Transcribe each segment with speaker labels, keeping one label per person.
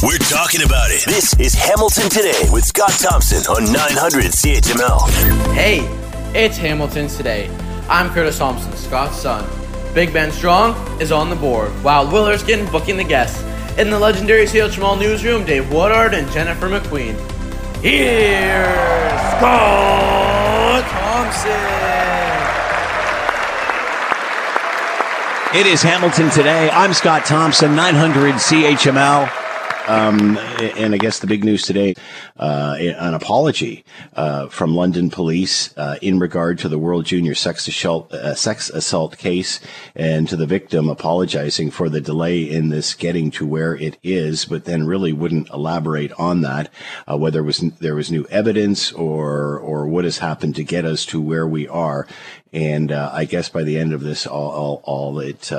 Speaker 1: We're talking about it. This is Hamilton Today with Scott Thompson on 900 CHML.
Speaker 2: Hey, it's Hamilton Today. I'm Curtis Thompson, Scott's son. Big Ben Strong is on the board, while Willerskin booking the guests. In the legendary CHML newsroom, Dave Woodard and Jennifer McQueen. Here's Scott Thompson.
Speaker 3: It is Hamilton today. I'm Scott Thompson, 900 CHML. Um, and I guess the big news today, uh, an apology uh, from London police uh, in regard to the World Junior Sex Assault, uh, sex assault case, and to the victim apologizing for the delay in this getting to where it is, but then really wouldn't elaborate on that, uh, whether was there was new evidence or or what has happened to get us to where we are. And uh, I guess by the end of this, all, all, all it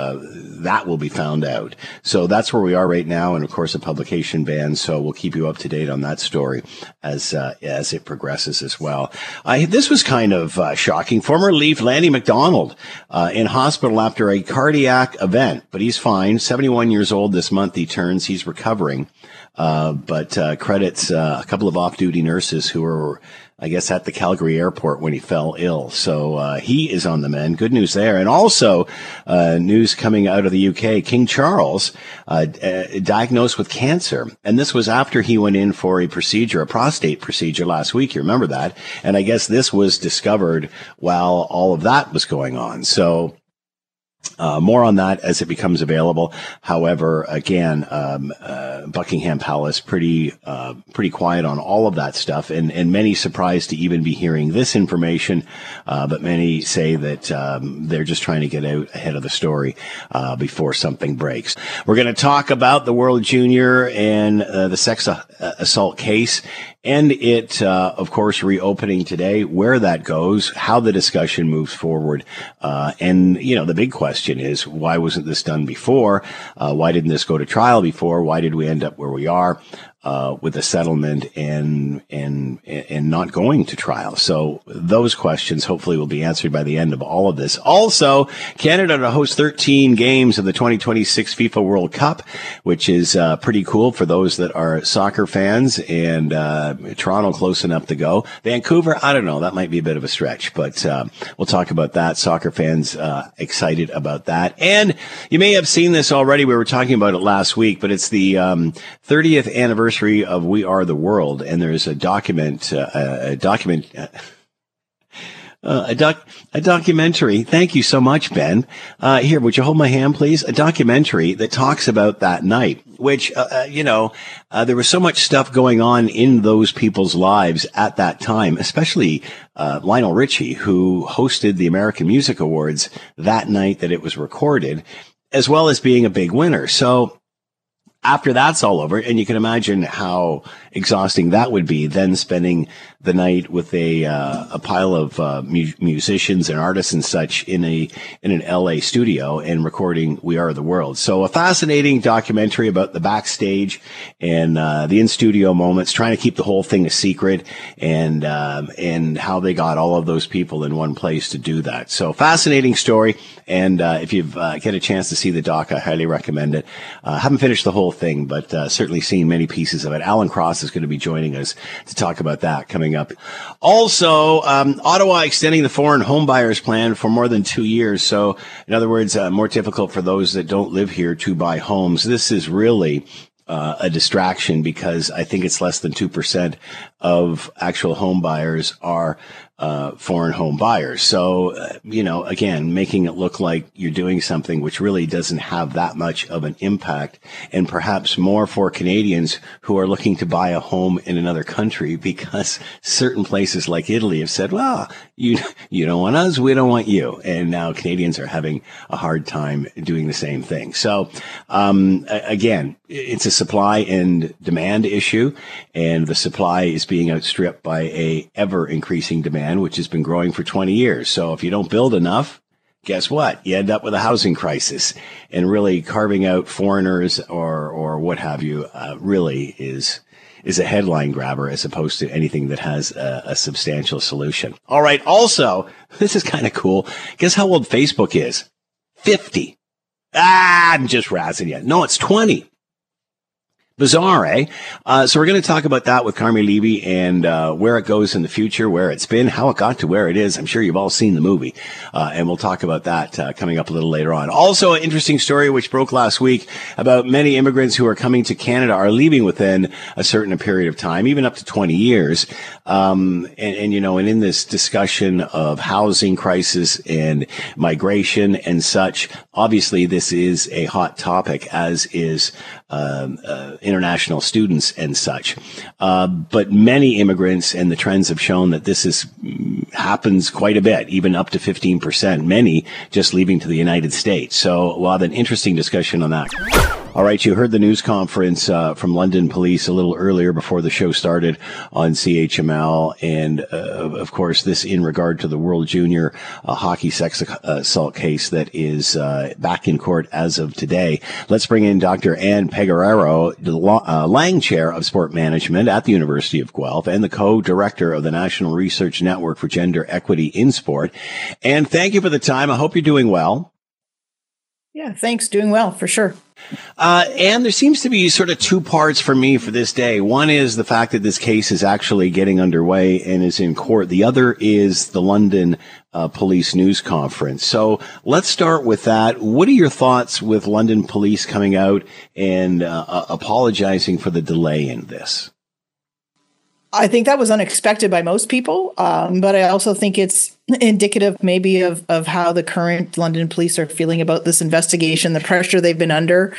Speaker 3: that will be found out. So that's where we are right now, and of course, a publication ban. So we'll keep you up to date on that story as uh, as it progresses as well. Uh, this was kind of uh, shocking. Former Leaf Lanny McDonald uh, in hospital after a cardiac event, but he's fine. Seventy one years old this month. He turns. He's recovering. Uh, but uh, credits a couple of off duty nurses who were I guess, at the Calgary airport when he fell ill. So uh, he is on the mend. Good news there. And also, uh, news coming out of the UK King Charles uh, uh, diagnosed with cancer. And this was after he went in for a procedure, a prostate procedure last week. You remember that? And I guess this was discovered while all of that was going on. So uh, more on that as it becomes available. However, again, um, uh, Buckingham Palace pretty uh, pretty quiet on all of that stuff, and and many surprised to even be hearing this information. Uh, but many say that um, they're just trying to get out ahead of the story uh, before something breaks. We're going to talk about the World Junior and uh, the sex assault case and it, uh, of course, reopening today, where that goes, how the discussion moves forward. Uh, and, you know, the big question is, why wasn't this done before? Uh, why didn't this go to trial before? Why did we end up where we are? Uh, with a settlement and and and not going to trial. So those questions hopefully will be answered by the end of all of this. Also, Canada to host 13 games of the 2026 FIFA World Cup, which is uh, pretty cool for those that are soccer fans. And uh, Toronto close enough to go. Vancouver, I don't know, that might be a bit of a stretch, but uh, we'll talk about that. Soccer fans uh, excited about that. And you may have seen this already. We were talking about it last week, but it's the um, 30th anniversary anniversary of We Are the World, and there's a document, uh, a document. Uh, uh, a doc, a documentary. Thank you so much, Ben. Uh, here, would you hold my hand, please? A documentary that talks about that night, which, uh, uh you know, uh, there was so much stuff going on in those people's lives at that time, especially, Lionel Richie, who hosted the American Music Awards that night that it was recorded, as well as being a big winner. So, after that's all over, and you can imagine how exhausting that would be, then spending the night with a uh, a pile of uh, mu- musicians and artists and such in a in an LA studio and recording "We Are the World." So a fascinating documentary about the backstage and uh, the in studio moments, trying to keep the whole thing a secret, and um, and how they got all of those people in one place to do that. So fascinating story. And uh, if you uh, get a chance to see the doc, I highly recommend it. Uh, haven't finished the whole thing, but certainly seen many pieces of it. Alan Cross is going to be joining us to talk about that coming up. Also, um, Ottawa extending the foreign homebuyers plan for more than two years. So, in other words, uh, more difficult for those that don't live here to buy homes. This is really uh, a distraction because I think it's less than 2% of actual home buyers are uh, foreign home buyers. So, uh, you know, again, making it look like you're doing something which really doesn't have that much of an impact and perhaps more for Canadians who are looking to buy a home in another country because certain places like Italy have said, well, you, you don't want us, we don't want you. And now Canadians are having a hard time doing the same thing. So, um, again, it's a supply and demand issue and the supply is being outstripped by a ever increasing demand, which has been growing for 20 years. So if you don't build enough, guess what? You end up with a housing crisis and really carving out foreigners or, or what have you, uh, really is, is a headline grabber as opposed to anything that has a, a substantial solution. All right. Also, this is kind of cool. Guess how old Facebook is? 50. Ah, I'm just razzing you. No, it's 20. Bizarre, eh? Uh, so we're going to talk about that with Carmi Levy and uh, where it goes in the future, where it's been, how it got to where it is. I'm sure you've all seen the movie, uh, and we'll talk about that uh, coming up a little later on. Also, an interesting story which broke last week about many immigrants who are coming to Canada are leaving within a certain period of time, even up to 20 years. Um, and, and, you know, and in this discussion of housing crisis and migration and such, obviously this is a hot topic, as is Um, uh, international students and such. Uh, but many immigrants and the trends have shown that this is mm, happens quite a bit, even up to 15%. Many just leaving to the United States. So we'll an interesting discussion on that. All right, you heard the news conference uh, from London Police a little earlier before the show started on CHML, and uh, of course, this in regard to the World Junior uh, Hockey Sex Assault case that is uh, back in court as of today. Let's bring in Dr. Ann Pegoraro, uh, Lang Chair of Sport Management at the University of Guelph and the co-director of the National Research Network for Gender Equity in Sport. And thank you for the time. I hope you're doing well.
Speaker 4: Yeah, thanks. Doing well for sure.
Speaker 3: Uh, and there seems to be sort of two parts for me for this day. One is the fact that this case is actually getting underway and is in court. The other is the London uh, police news conference. So let's start with that. What are your thoughts with London police coming out and uh, apologizing for the delay in this?
Speaker 4: I think that was unexpected by most people, um, but I also think it's indicative maybe of of how the current London police are feeling about this investigation, the pressure they've been under,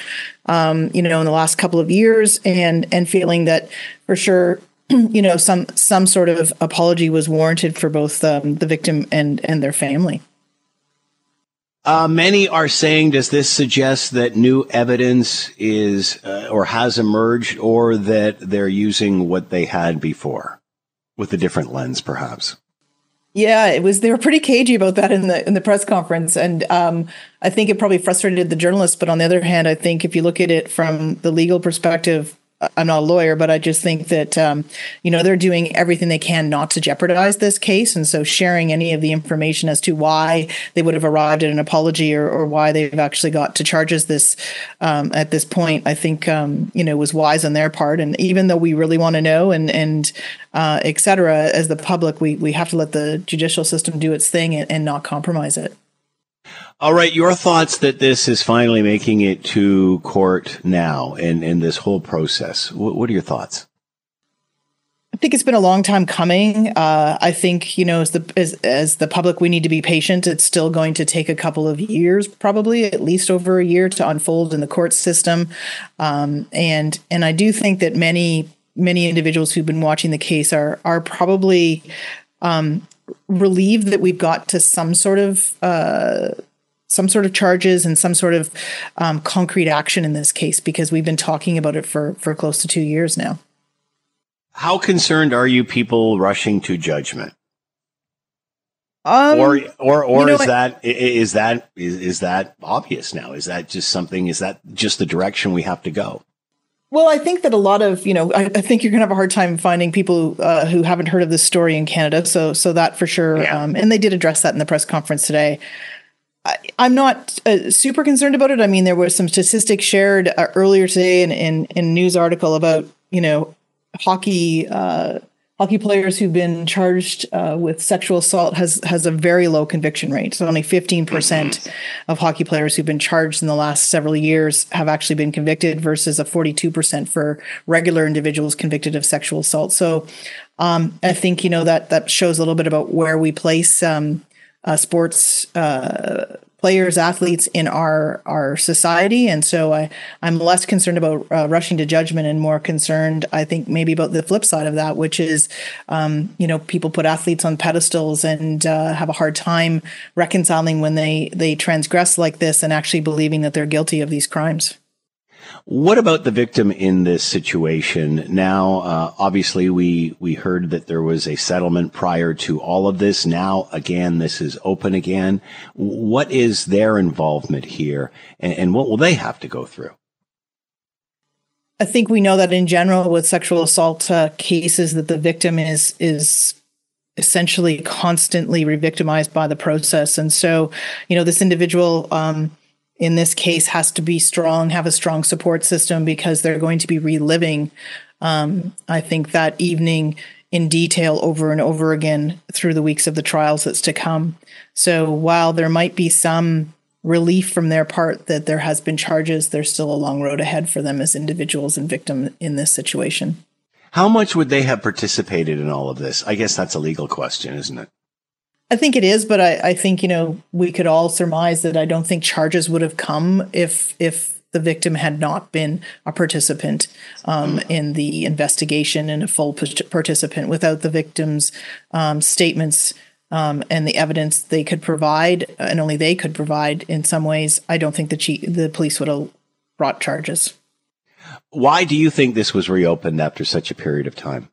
Speaker 4: um, you know, in the last couple of years, and and feeling that for sure, you know, some some sort of apology was warranted for both um, the victim and and their family.
Speaker 3: Uh, many are saying, does this suggest that new evidence is uh, or has emerged, or that they're using what they had before with a different lens, perhaps?
Speaker 4: Yeah, it was. They were pretty cagey about that in the in the press conference, and um, I think it probably frustrated the journalists. But on the other hand, I think if you look at it from the legal perspective, I'm not a lawyer, but I just think that um, you know they're doing everything they can not to jeopardize this case, and so sharing any of the information as to why they would have arrived at an apology or, or why they've actually got to charges this um, at this point, I think um, you know was wise on their part. And even though we really want to know and and uh, et cetera, as the public, we we have to let the judicial system do its thing and, and not compromise it.
Speaker 3: All right, your thoughts that this is finally making it to court now and, and this whole process. What, what are your thoughts?
Speaker 4: I think it's been a long time coming. Uh, I think you know, as the as, as the public, we need to be patient. It's still going to take a couple of years, probably at least over a year, to unfold in the court system. Um, and and I do think that many many individuals who've been watching the case are are probably um, relieved that we've got to some sort of uh, some sort of charges and some sort of um, concrete action in this case because we've been talking about it for for close to two years now.
Speaker 3: How concerned are you people rushing to judgment?
Speaker 4: Um,
Speaker 3: or or or you know, is that is that is, is that obvious now? Is that just something? Is that just the direction we have to go?
Speaker 4: Well, I think that a lot of you know, I, I think you're going to have a hard time finding people uh, who haven't heard of this story in Canada. So, so that for sure. Yeah. Um, and they did address that in the press conference today. I, am not uh, super concerned about it. I mean, there was some statistics shared uh, earlier today in, in, in news article about you know hockey uh, hockey players who've been charged uh, with sexual assault has has a very low conviction rate. So only 15% of hockey players who've been charged in the last several years have actually been convicted versus a 42% for regular individuals convicted of sexual assault. So um, I think you know that that shows a little bit about where we place um, uh, sports uh, players, athletes in our our society, and so I I'm less concerned about uh, rushing to judgment and more concerned, I think, maybe about the flip side of that, which is, um, you know, people put athletes on pedestals and uh, have a hard time reconciling when they they transgress like this and actually believing that they're guilty of these crimes.
Speaker 3: What about the victim in this situation? Now, uh, obviously, we we heard that there was a settlement prior to all of this. Now, again, this is open again. What is their involvement here, and, and what will they have to go through?
Speaker 4: I think we know that in general, with sexual assault uh, cases, that the victim is is essentially constantly re-victimized by the process, and so you know this individual. Um, in this case has to be strong, have a strong support system because they're going to be reliving, um, I think, that evening in detail over and over again through the weeks of the trials that's to come. So while there might be some relief from their part that there has been charges, there's still a long road ahead for them as individuals and victims in this situation.
Speaker 3: How much would they have participated in all of this? I guess that's a legal question, isn't it?
Speaker 4: I think it is, but I, I think you know we could all surmise that I don't think charges would have come if if the victim had not been a participant um, in the investigation and a full participant without the victim's um, statements um, and the evidence they could provide, and only they could provide in some ways. I don't think the chief, the police would have brought charges.
Speaker 3: Why do you think this was reopened after such a period of time?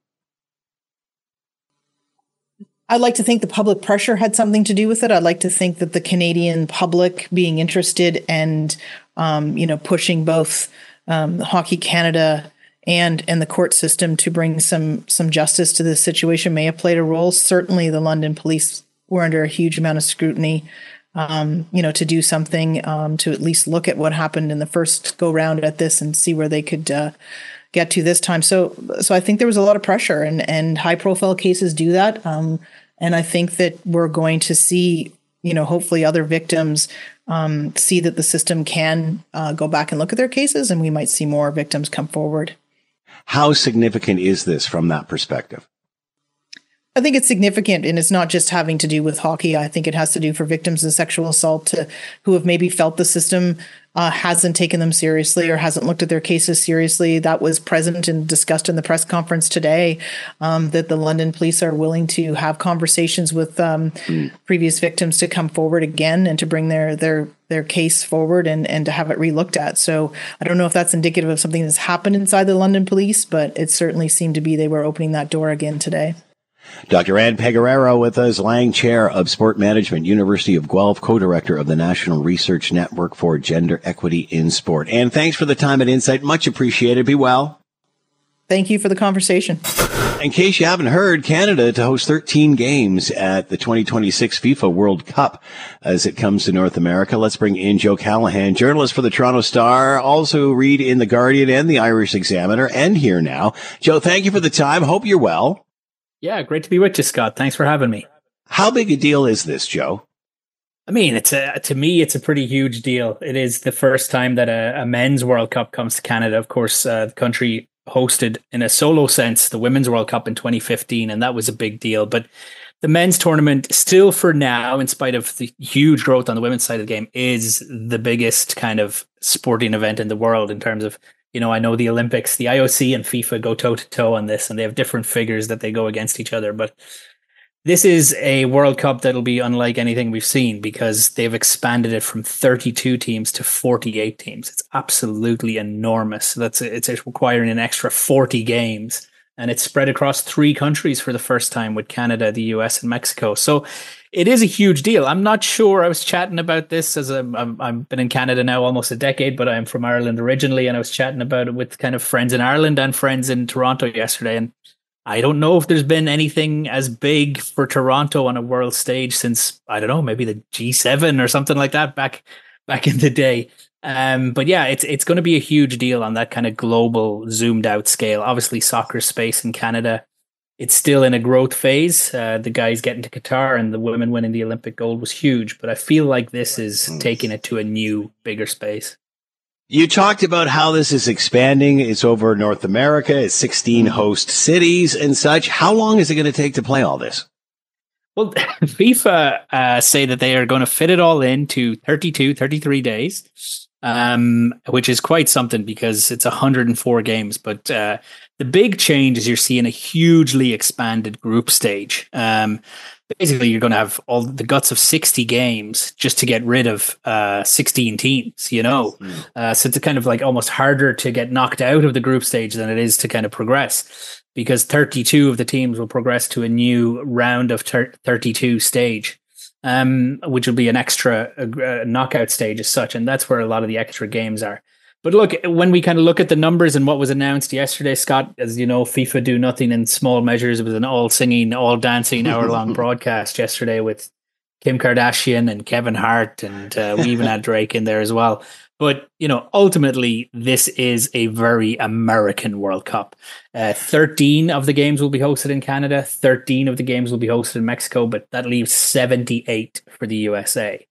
Speaker 4: I'd like to think the public pressure had something to do with it. I'd like to think that the Canadian public being interested and, um, you know, pushing both um, Hockey Canada and and the court system to bring some some justice to this situation may have played a role. Certainly, the London police were under a huge amount of scrutiny. Um, you know, to do something um, to at least look at what happened in the first go round at this and see where they could uh, get to this time. So, so I think there was a lot of pressure, and and high profile cases do that. Um, and I think that we're going to see, you know, hopefully other victims um, see that the system can uh, go back and look at their cases, and we might see more victims come forward.
Speaker 3: How significant is this from that perspective?
Speaker 4: I think it's significant, and it's not just having to do with hockey. I think it has to do for victims of sexual assault to, who have maybe felt the system uh, hasn't taken them seriously or hasn't looked at their cases seriously. That was present and discussed in the press conference today. Um, that the London police are willing to have conversations with um, mm. previous victims to come forward again and to bring their their their case forward and and to have it relooked at. So I don't know if that's indicative of something that's happened inside the London police, but it certainly seemed to be they were opening that door again today.
Speaker 3: Dr. Ann Pegoraro with us, Lang Chair of Sport Management, University of Guelph, co-director of the National Research Network for Gender Equity in Sport. And thanks for the time and insight. Much appreciated. Be well.
Speaker 4: Thank you for the conversation.
Speaker 3: In case you haven't heard, Canada to host 13 games at the 2026 FIFA World Cup as it comes to North America. Let's bring in Joe Callaghan, journalist for the Toronto Star, also read in the Guardian and the Irish Examiner, and here now. Joe, thank you for the time. Hope you're well.
Speaker 5: Yeah, great to be with you, Scott. Thanks for having me.
Speaker 3: How big a deal is this, Joe?
Speaker 5: I mean, it's a to me, it's a pretty huge deal. It is the first time that a, a men's World Cup comes to Canada. Of course, uh, the country hosted in a solo sense the Women's World Cup in 2015, and that was a big deal. But the men's tournament, still for now, in spite of the huge growth on the women's side of the game, is the biggest kind of sporting event in the world in terms of you know, I know the Olympics, the IOC and FIFA go toe to toe on this, and they have different figures that they go against each other. But this is a World Cup that'll be unlike anything we've seen because they've expanded it from 32 teams to 48 teams. It's absolutely enormous. That's it's requiring an extra 40 games, and it's spread across three countries for the first time with Canada, the US, and Mexico. So it is a huge deal. I'm not sure. I was chatting about this as i have been in Canada now almost a decade, but I'm from Ireland originally, and I was chatting about it with kind of friends in Ireland and friends in Toronto yesterday. And I don't know if there's been anything as big for Toronto on a world stage since I don't know, maybe the G7 or something like that back back in the day. Um, but yeah, it's it's going to be a huge deal on that kind of global, zoomed out scale. Obviously, soccer space in Canada it's still in a growth phase. Uh, the guys getting to Qatar and the women winning the Olympic gold was huge, but I feel like this is taking it to a new, bigger space.
Speaker 3: You talked about how this is expanding. It's over North America. It's 16 mm. host cities and such. How long is it going to take to play all this?
Speaker 5: Well, FIFA uh, say that they are going to fit it all into 32, 33 days, um, which is quite something because it's 104 games. But uh, the big change is you're seeing a hugely expanded group stage. Um, basically, you're going to have all the guts of 60 games just to get rid of uh, 16 teams, you know? Mm. Uh, so it's kind of like almost harder to get knocked out of the group stage than it is to kind of progress because 32 of the teams will progress to a new round of ter- 32 stage. Um, which will be an extra uh, knockout stage as such, and that's where a lot of the extra games are. But look, when we kind of look at the numbers and what was announced yesterday, Scott, as you know, FIFA do nothing in small measures. It was an all singing, all dancing hour long broadcast yesterday with Kim Kardashian and Kevin Hart, and uh, we even had Drake in there as well. But you know, ultimately, this is a very American World Cup. Uh, Thirteen of the games will be hosted in Canada. Thirteen of the games will be hosted in Mexico, but that leaves seventy-eight for the USA.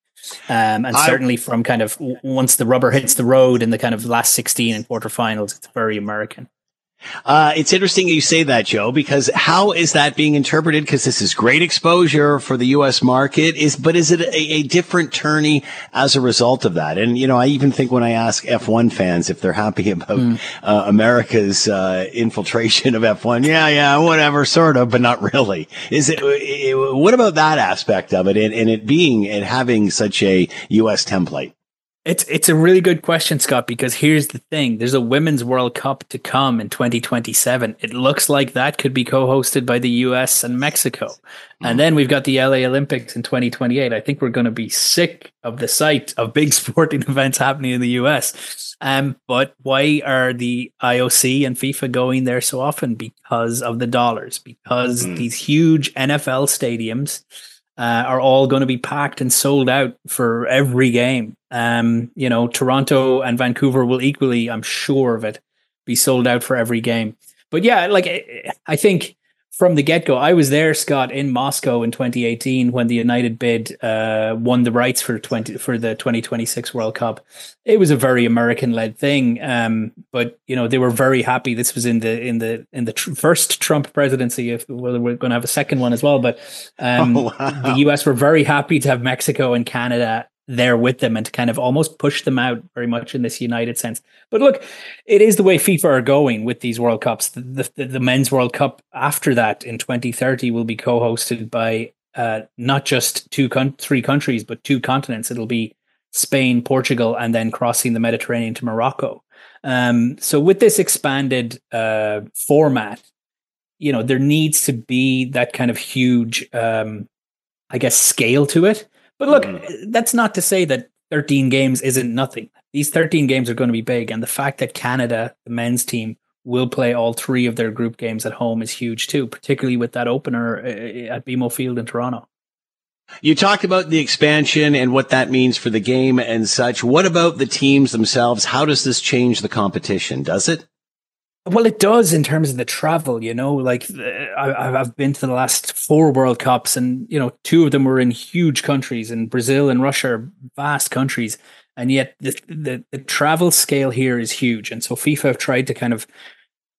Speaker 5: Um, and I, certainly from kind of once the rubber hits the road in the kind of last 16 and quarterfinals, it's very American.
Speaker 3: Uh, it's interesting you say that, Joe, because how is that being interpreted? Because this is great exposure for the U.S. market. Is but is it a, a, different tourney as a result of that? And you know, I even think when I ask F1 fans if they're happy about mm. uh, America's uh, infiltration of F1, yeah, yeah, whatever, sort of, but not really. Is it? it what about that aspect of it, and, and it being and having such a U.S. template?
Speaker 5: It's it's a really good question, Scott, because here's the thing. There's a women's World Cup to come in 2027. It looks like that could be co-hosted by the US and Mexico. And then we've got the LA Olympics in 2028. I think we're going to be sick of the sight of big sporting events happening in the US. Um, but why are the IOC and FIFA going there so often? Because of the dollars, because mm. these huge NFL stadiums uh, are all going to be packed and sold out for every game. Um, you know, Toronto and Vancouver will equally, I'm sure of it, be sold out for every game. But yeah, like I think from the get go. I was there, Scott, in Moscow in 2018 when the United bid uh, won the rights for 20 for the 2026 World Cup. It was a very American led thing, um, but you know they were very happy. This was in the in the in the tr- first Trump presidency. If well, we're going to have a second one as well, but um, oh, wow. the U.S. were very happy to have Mexico and Canada there with them and to kind of almost push them out very much in this united sense. But look, it is the way FIFA are going with these World Cups. The, the, the men's World Cup after that in 2030 will be co-hosted by uh, not just two, con- three countries, but two continents. It'll be Spain, Portugal, and then crossing the Mediterranean to Morocco. Um, so with this expanded uh, format, you know, there needs to be that kind of huge, um, I guess, scale to it but look, mm. that's not to say that 13 games isn't nothing. These 13 games are going to be big. And the fact that Canada, the men's team, will play all three of their group games at home is huge too, particularly with that opener uh, uh, at BMO Field in Toronto.
Speaker 3: You talked about the expansion and what that means for the game and such. What about the teams themselves? How does this change the competition? Does it?
Speaker 5: Well, it does in terms of the travel, you know. Like I, have been to the last four World Cups, and you know, two of them were in huge countries, and Brazil and Russia are vast countries, and yet the, the the travel scale here is huge. And so FIFA have tried to kind of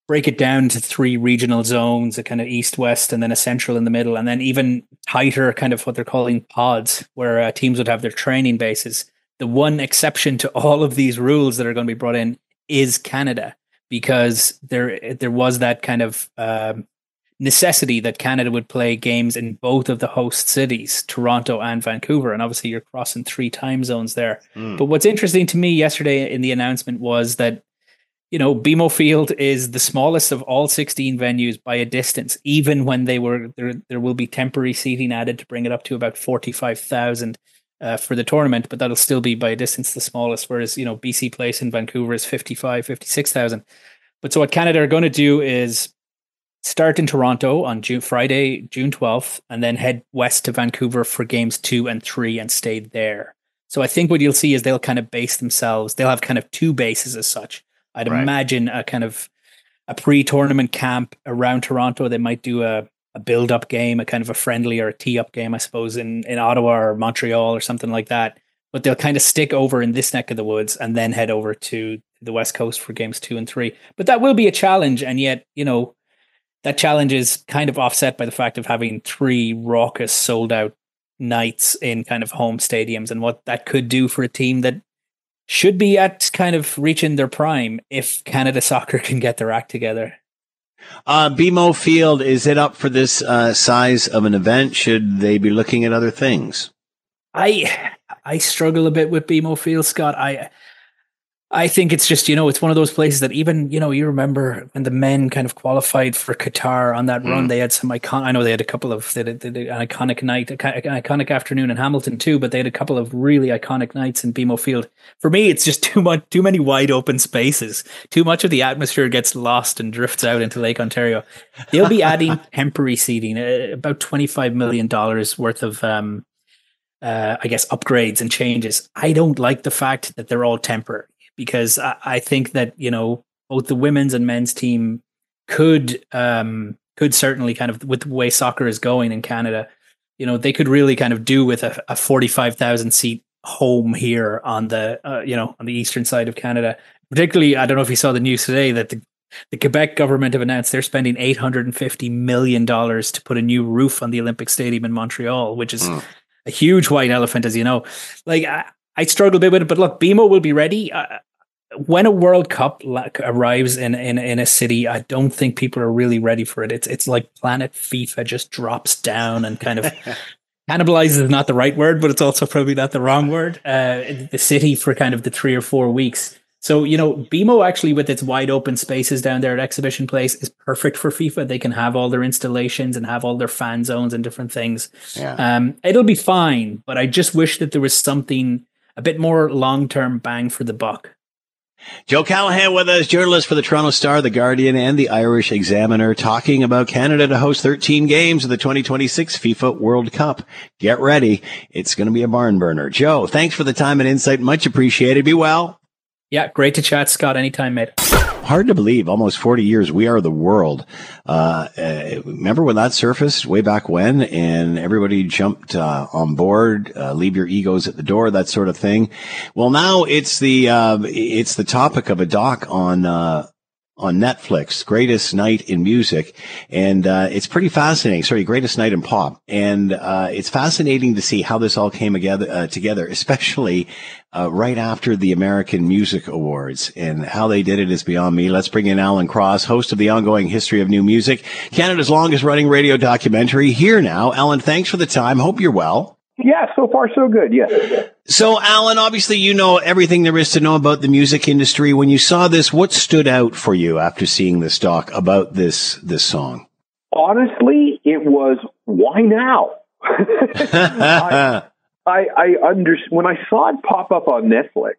Speaker 5: break it down to three regional zones: a kind of east, west, and then a central in the middle, and then even tighter, kind of what they're calling pods, where uh, teams would have their training bases. The one exception to all of these rules that are going to be brought in is Canada because there there was that kind of um, necessity that Canada would play games in both of the host cities, Toronto and Vancouver, and obviously you're crossing three time zones there. Mm. But what's interesting to me yesterday in the announcement was that you know BMO Field is the smallest of all 16 venues by a distance. Even when they were there, there will be temporary seating added to bring it up to about 45,000 uh, for the tournament, but that'll still be by a distance the smallest. Whereas, you know, BC Place in Vancouver is 55, 56,000. But so what Canada are going to do is start in Toronto on June Friday, June 12th, and then head west to Vancouver for games two and three and stay there. So I think what you'll see is they'll kind of base themselves. They'll have kind of two bases as such. I'd right. imagine a kind of a pre-tournament camp around Toronto. They might do a a build up game, a kind of a friendly or a tee up game, I suppose, in, in Ottawa or Montreal or something like that. But they'll kind of stick over in this neck of the woods and then head over to the West Coast for games two and three. But that will be a challenge. And yet, you know, that challenge is kind of offset by the fact of having three raucous, sold out nights in kind of home stadiums and what that could do for a team that should be at kind of reaching their prime if Canada soccer can get their act together.
Speaker 3: Uh, BMO Field, is it up for this uh, size of an event? Should they be looking at other things?
Speaker 5: I I struggle a bit with BMO Field, Scott. I I think it's just, you know, it's one of those places that even, you know, you remember when the men kind of qualified for Qatar on that mm. run, they had some icon. I know they had a couple of, they they an iconic night, an iconic afternoon in Hamilton too, but they had a couple of really iconic nights in BMO Field. For me, it's just too much, too many wide open spaces. Too much of the atmosphere gets lost and drifts out into Lake Ontario. They'll be adding temporary seating, uh, about $25 million worth of, um, uh, I guess, upgrades and changes. I don't like the fact that they're all temporary because I, I think that you know both the women's and men's team could um, could certainly kind of with the way soccer is going in Canada, you know, they could really kind of do with a, a forty five thousand seat home here on the uh, you know on the eastern side of Canada. Particularly, I don't know if you saw the news today that the the Quebec government have announced they're spending eight hundred and fifty million dollars to put a new roof on the Olympic Stadium in Montreal, which is mm. a huge white elephant, as you know. Like I, I struggle a bit with it, but look, BMO will be ready. When a World Cup arrives in, in in a city, I don't think people are really ready for it. It's it's like Planet FIFA just drops down and kind of cannibalizes is not the right word, but it's also probably not the wrong word. Uh, the city for kind of the three or four weeks. So you know, BMO actually with its wide open spaces down there at Exhibition Place is perfect for FIFA. They can have all their installations and have all their fan zones and different things. Yeah. Um, it'll be fine, but I just wish that there was something a bit more long term bang for the buck.
Speaker 3: Joe Callaghan with us, journalist for the Toronto Star, the Guardian, and the Irish Examiner, talking about Canada to host 13 games of the 2026 FIFA World Cup. Get ready. It's going to be a barn burner. Joe, thanks for the time and insight. Much appreciated. Be well.
Speaker 5: Yeah, great to chat, Scott. Anytime, mate
Speaker 3: hard to believe. Almost 40 years. We are the world. Uh, uh, remember when that surfaced way back when and everybody jumped, uh, on board, uh, leave your egos at the door, that sort of thing. Well, now it's the, uh, it's the topic of a doc on, uh, on Netflix, Greatest Night in Music. And, uh, it's pretty fascinating. Sorry, Greatest Night in Pop. And, uh, it's fascinating to see how this all came together, uh, together, especially, uh, right after the American Music Awards and how they did it is beyond me. Let's bring in Alan Cross, host of the ongoing history of new music, Canada's longest running radio documentary here now. Alan, thanks for the time. Hope you're well.
Speaker 6: Yeah, so far so good. Yes.
Speaker 3: So, Alan, obviously you know everything there is to know about the music industry. When you saw this, what stood out for you after seeing this doc about this this song?
Speaker 6: Honestly, it was why now? I, I, I under, when I saw it pop up on Netflix,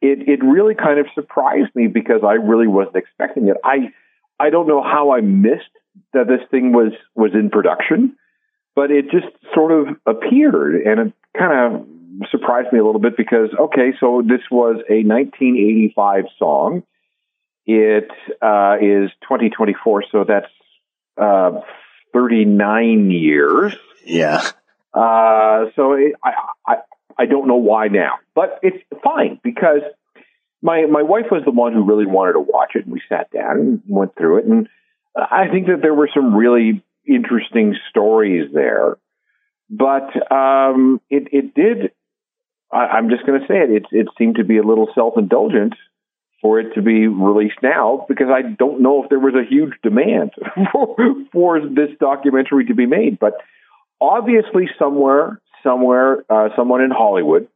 Speaker 6: it it really kind of surprised me because I really wasn't expecting it. I I don't know how I missed that this thing was was in production but it just sort of appeared and it kind of surprised me a little bit because okay so this was a 1985 song. It uh, is 2024 so that's uh, 39 years.
Speaker 3: Yeah.
Speaker 6: Uh, so it, I, I i don't know why now but it's fine because my my wife was the one who really wanted to watch it and we sat down and went through it and i think that there were some really interesting stories there. But um, it, it did. I, am just going to say it, it. It seemed to be a little self indulgent for it to be released now because I don't know if there was a huge demand for, for this documentary to be made. But obviously, somewhere, somewhere, uh, someone in Hollywood,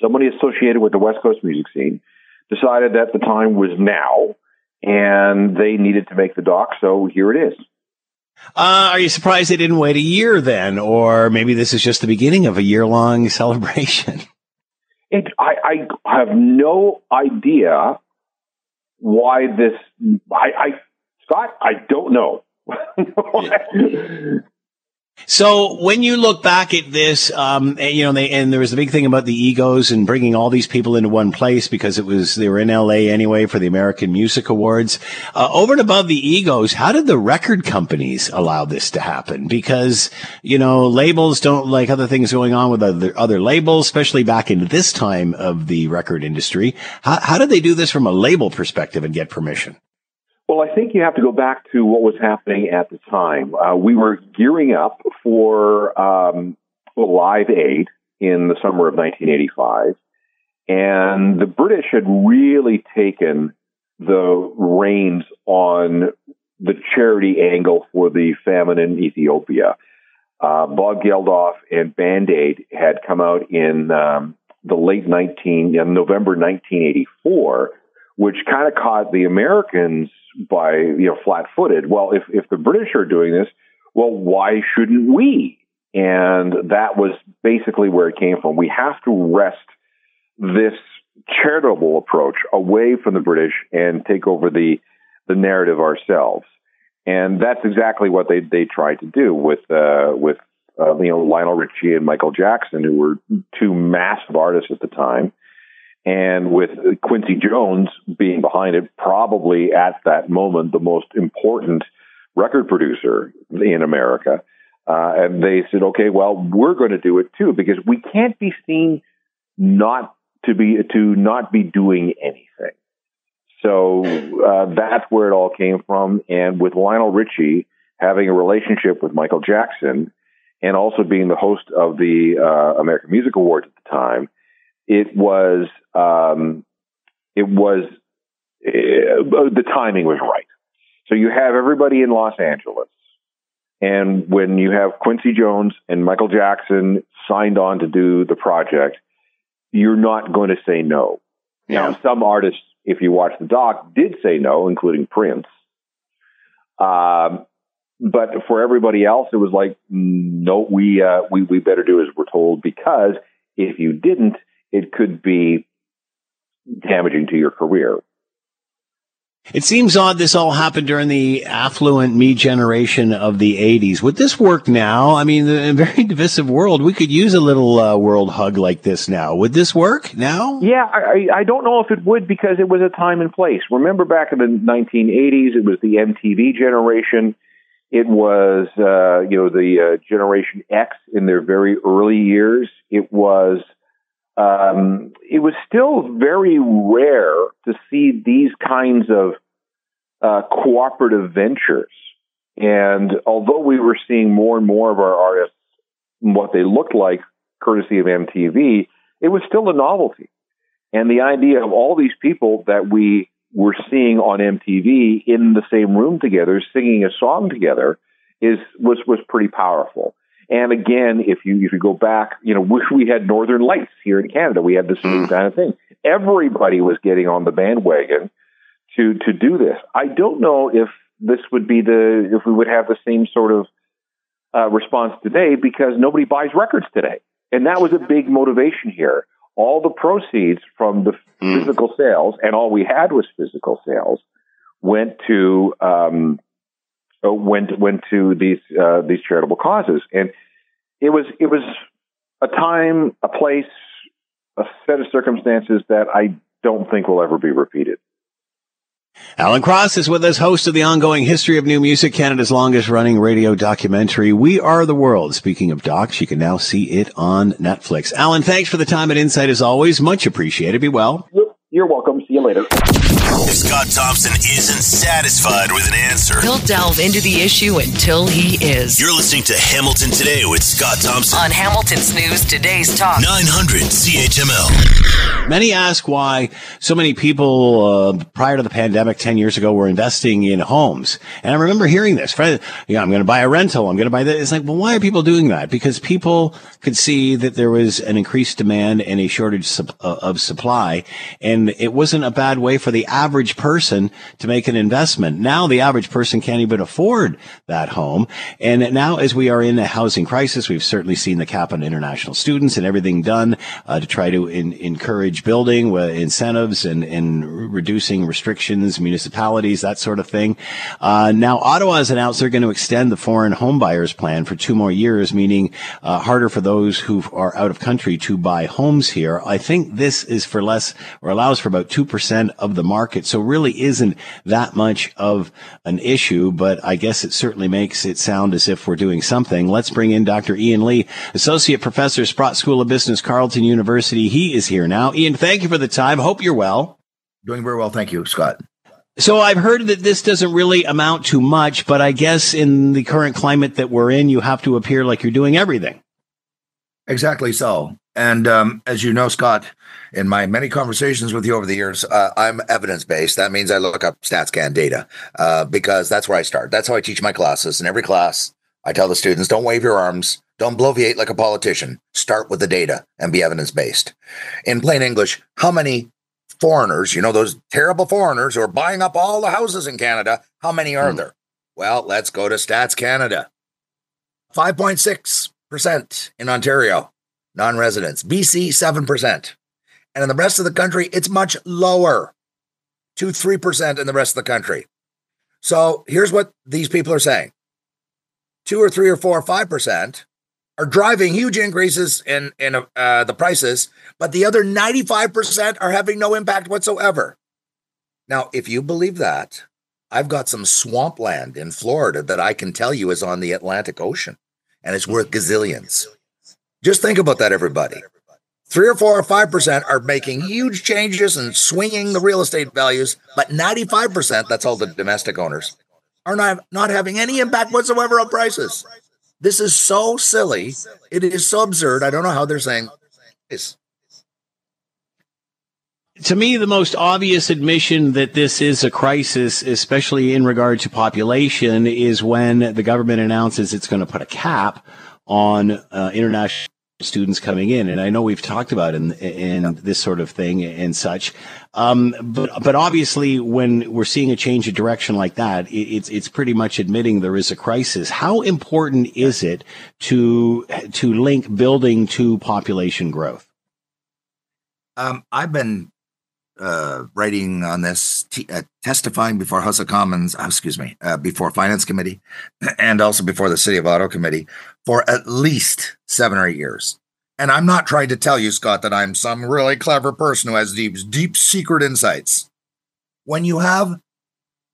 Speaker 6: somebody associated with the West Coast music scene, decided that the time was now and they needed to make the doc. So here it is.
Speaker 3: Uh, are you surprised they didn't wait a year then? Or maybe this is just the beginning of a year long celebration?
Speaker 6: It, I, I have no idea why this. I, I Scott, I don't know.
Speaker 3: So when you look back at this, um, and, you know, they, and there was a big thing about the egos and bringing all these people into one place because it was they were in L.A. anyway for the American Music Awards. Uh, over and above the egos, how did the record companies allow this to happen? Because you know, labels don't like other things going on with other other labels, especially back in this time of the record industry. How, how did they do this from a label perspective and get permission?
Speaker 6: Well, I think you have to go back to what was happening at the time. Uh, we were gearing up for um, Live Aid in the summer of 1985, and the British had really taken the reins on the charity angle for the famine in Ethiopia. Uh, Bob Geldof and Band Aid had come out in um, the late 19, in November 1984, which kind of caught the Americans by you know flat footed. Well, if if the British are doing this, well, why shouldn't we? And that was basically where it came from. We have to wrest this charitable approach away from the British and take over the the narrative ourselves. And that's exactly what they they tried to do with uh, with uh, you know, Lionel Richie and Michael Jackson, who were two massive artists at the time. And with Quincy Jones being behind it, probably at that moment, the most important record producer in America. Uh, and they said, okay, well, we're going to do it too, because we can't be seen not to be, to not be doing anything. So, uh, that's where it all came from. And with Lionel Richie having a relationship with Michael Jackson and also being the host of the, uh, American Music Awards at the time, it was, um, it was, uh, the timing was right. So you have everybody in Los Angeles. And when you have Quincy Jones and Michael Jackson signed on to do the project, you're not going to say no. Yeah. Now, some artists, if you watch the doc, did say no, including Prince. Um, but for everybody else, it was like, no, we, uh, we, we better do as we're told because if you didn't, it could be damaging to your career.
Speaker 3: It seems odd this all happened during the affluent me generation of the 80s. Would this work now? I mean, in a very divisive world, we could use a little uh, world hug like this now. Would this work now?
Speaker 6: Yeah, I, I don't know if it would because it was a time and place. Remember back in the 1980s, it was the MTV generation. It was, uh, you know, the uh, Generation X in their very early years. It was um, it was still very rare to see these kinds of uh, cooperative ventures. And although we were seeing more and more of our artists what they looked like, courtesy of MTV, it was still a novelty. And the idea of all these people that we were seeing on MTV in the same room together, singing a song together, is was was pretty powerful. And again, if you if you go back, you know, we, we had Northern Lights here in Canada. We had the same mm. kind of thing. Everybody was getting on the bandwagon to to do this. I don't know if this would be the if we would have the same sort of uh, response today because nobody buys records today, and that was a big motivation here. All the proceeds from the mm. physical sales, and all we had was physical sales, went to um, went went to these uh, these charitable causes, and it was it was a time, a place, a set of circumstances that I don't think will ever be repeated.
Speaker 3: Alan Cross is with us, host of the ongoing History of New Music, Canada's longest running radio documentary, We Are the World. Speaking of docs, you can now see it on Netflix. Alan, thanks for the time and insight as always. Much appreciated. Be well.
Speaker 6: You're welcome. See you later.
Speaker 1: If Scott Thompson isn't satisfied with an answer,
Speaker 7: he'll delve into the issue until he is.
Speaker 1: You're listening to Hamilton Today with Scott Thompson
Speaker 7: on Hamilton's News Today's Talk
Speaker 1: 900 CHML.
Speaker 3: Many ask why so many people uh, prior to the pandemic 10 years ago were investing in homes. And I remember hearing this. You know, I'm going to buy a rental. I'm going to buy this. It's like, well, why are people doing that? Because people could see that there was an increased demand and a shortage of supply. And it wasn't a bad way for the average person to make an investment. Now the average person can't even afford that home. And now as we are in a housing crisis, we've certainly seen the cap on international students and everything done uh, to try to in, encourage building uh, incentives and, and reducing restrictions, municipalities, that sort of thing. Uh, now Ottawa has announced they're going to extend the foreign home buyers plan for two more years, meaning uh, harder for those who are out of country to buy homes here. I think this is for less or allows for about 2% of the market market. So really isn't that much of an issue, but I guess it certainly makes it sound as if we're doing something. Let's bring in Dr. Ian Lee, Associate Professor, Sprott School of Business, Carleton University. He is here now. Ian, thank you for the time. Hope you're well.
Speaker 8: Doing very well. Thank you, Scott.
Speaker 3: So I've heard that this doesn't really amount to much, but I guess in the current climate that we're in, you have to appear like you're doing everything.
Speaker 8: Exactly so. And um, as you know, Scott, in my many conversations with you over the years, uh, I'm evidence based. That means I look up StatsCan data uh, because that's where I start. That's how I teach my classes. In every class, I tell the students don't wave your arms, don't bloviate like a politician. Start with the data and be evidence based. In plain English, how many foreigners, you know, those terrible foreigners who are buying up all the houses in Canada, how many are hmm. there? Well, let's go to Stats Canada 5.6% in Ontario, non residents. BC, 7%. And in the rest of the country, it's much lower, 2 3% in the rest of the country. So here's what these people are saying two or three or four or 5%. are driving huge increases in in uh, the prices, but the other 95% are having no impact whatsoever. Now, if you believe that, I've got some swampland in Florida that I can tell you is on the Atlantic Ocean and it's worth gazillions. Just think about that, everybody. Three or four or five percent are making huge changes and swinging the real estate values, but 95%, that's all the domestic owners, are not, not having any impact whatsoever on prices. This is so silly. It is so absurd. I don't know how they're saying this.
Speaker 3: To me, the most obvious admission that this is a crisis, especially in regard to population, is when the government announces it's going to put a cap on uh, international students coming in. And I know we've talked about in, in this sort of thing and such. Um, but, but obviously when we're seeing a change of direction like that, it's, it's pretty much admitting there is a crisis. How important is it to, to link building to population growth?
Speaker 8: Um, I've been uh, writing on this, t- uh, testifying before House of Commons, uh, excuse me, uh, before Finance Committee, and also before the City of Ottawa Committee for at least seven or eight years. And I'm not trying to tell you, Scott, that I'm some really clever person who has deep, deep secret insights. When you have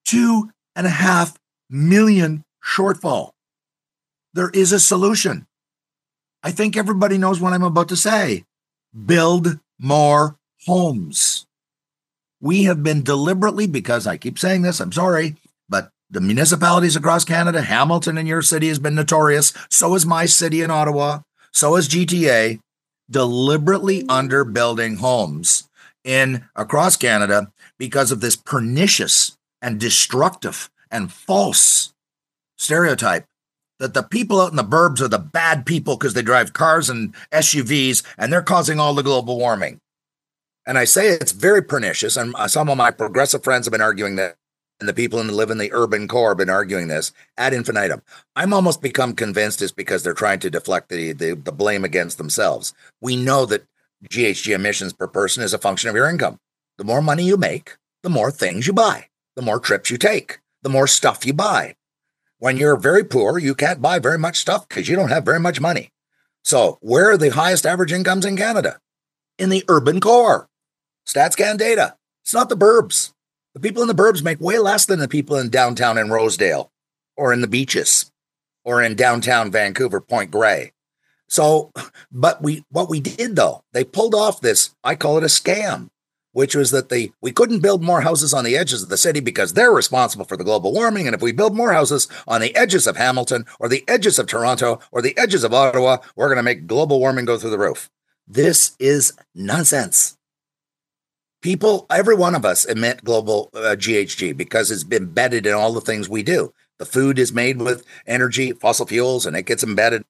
Speaker 8: two and a half million shortfall, there is a solution. I think everybody knows what I'm about to say. Build more homes we have been deliberately, because I keep saying this, I'm sorry, but the municipalities across Canada, Hamilton in your city has been notorious. So is my city in Ottawa. So is GTA, deliberately underbuilding homes in across Canada because of this pernicious and destructive and false stereotype that the people out in the burbs are the bad people because they drive cars and SUVs and they're causing all the global warming. And I say it's very pernicious. And uh, some of my progressive friends have been arguing that, and the people who live in the urban core have been arguing this ad infinitum. I'm almost become convinced it's because they're trying to deflect the, the, the blame against themselves. We know that GHG emissions per person is a function of your income. The more money you make, the more things you buy, the more trips you take, the more stuff you buy. When you're very poor, you can't buy very much stuff because you don't have very much money. So, where are the highest average incomes in Canada? In the urban core. StatsCan data. It's not the burbs. The people in the burbs make way less than the people in downtown in Rosedale or in the beaches or in downtown Vancouver, Point Grey. So, but we, what we did though, they pulled off this, I call it a scam, which was that they, we couldn't build more houses on the edges of the city because they're responsible for the global warming. And if we build more houses on the edges of Hamilton or the edges of Toronto or the edges of Ottawa, we're going to make global warming go through the roof. This is nonsense people, every one of us emit global uh, GHG because it's embedded in all the things we do. The food is made with energy, fossil fuels, and it gets embedded.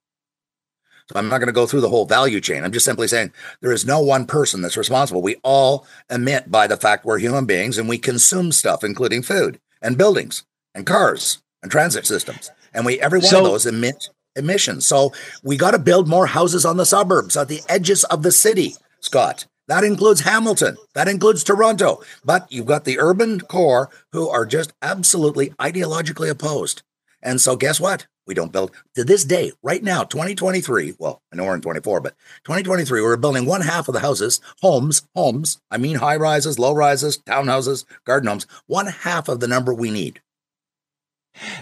Speaker 8: So I'm not going to go through the whole value chain. I'm just simply saying there is no one person that's responsible. We all emit by the fact we're human beings and we consume stuff, including food and buildings and cars and transit systems. And we every one so, of those emit emissions. So we got to build more houses on the suburbs, at the edges of the city, Scott. That includes Hamilton. That includes Toronto. But you've got the urban core who are just absolutely ideologically opposed. And so, guess what? We don't build to this day, right now, 2023. Well, I know we're in 24, but 2023, we're building one half of the houses, homes, homes. I mean, high rises, low rises, townhouses, garden homes, one half of the number we need.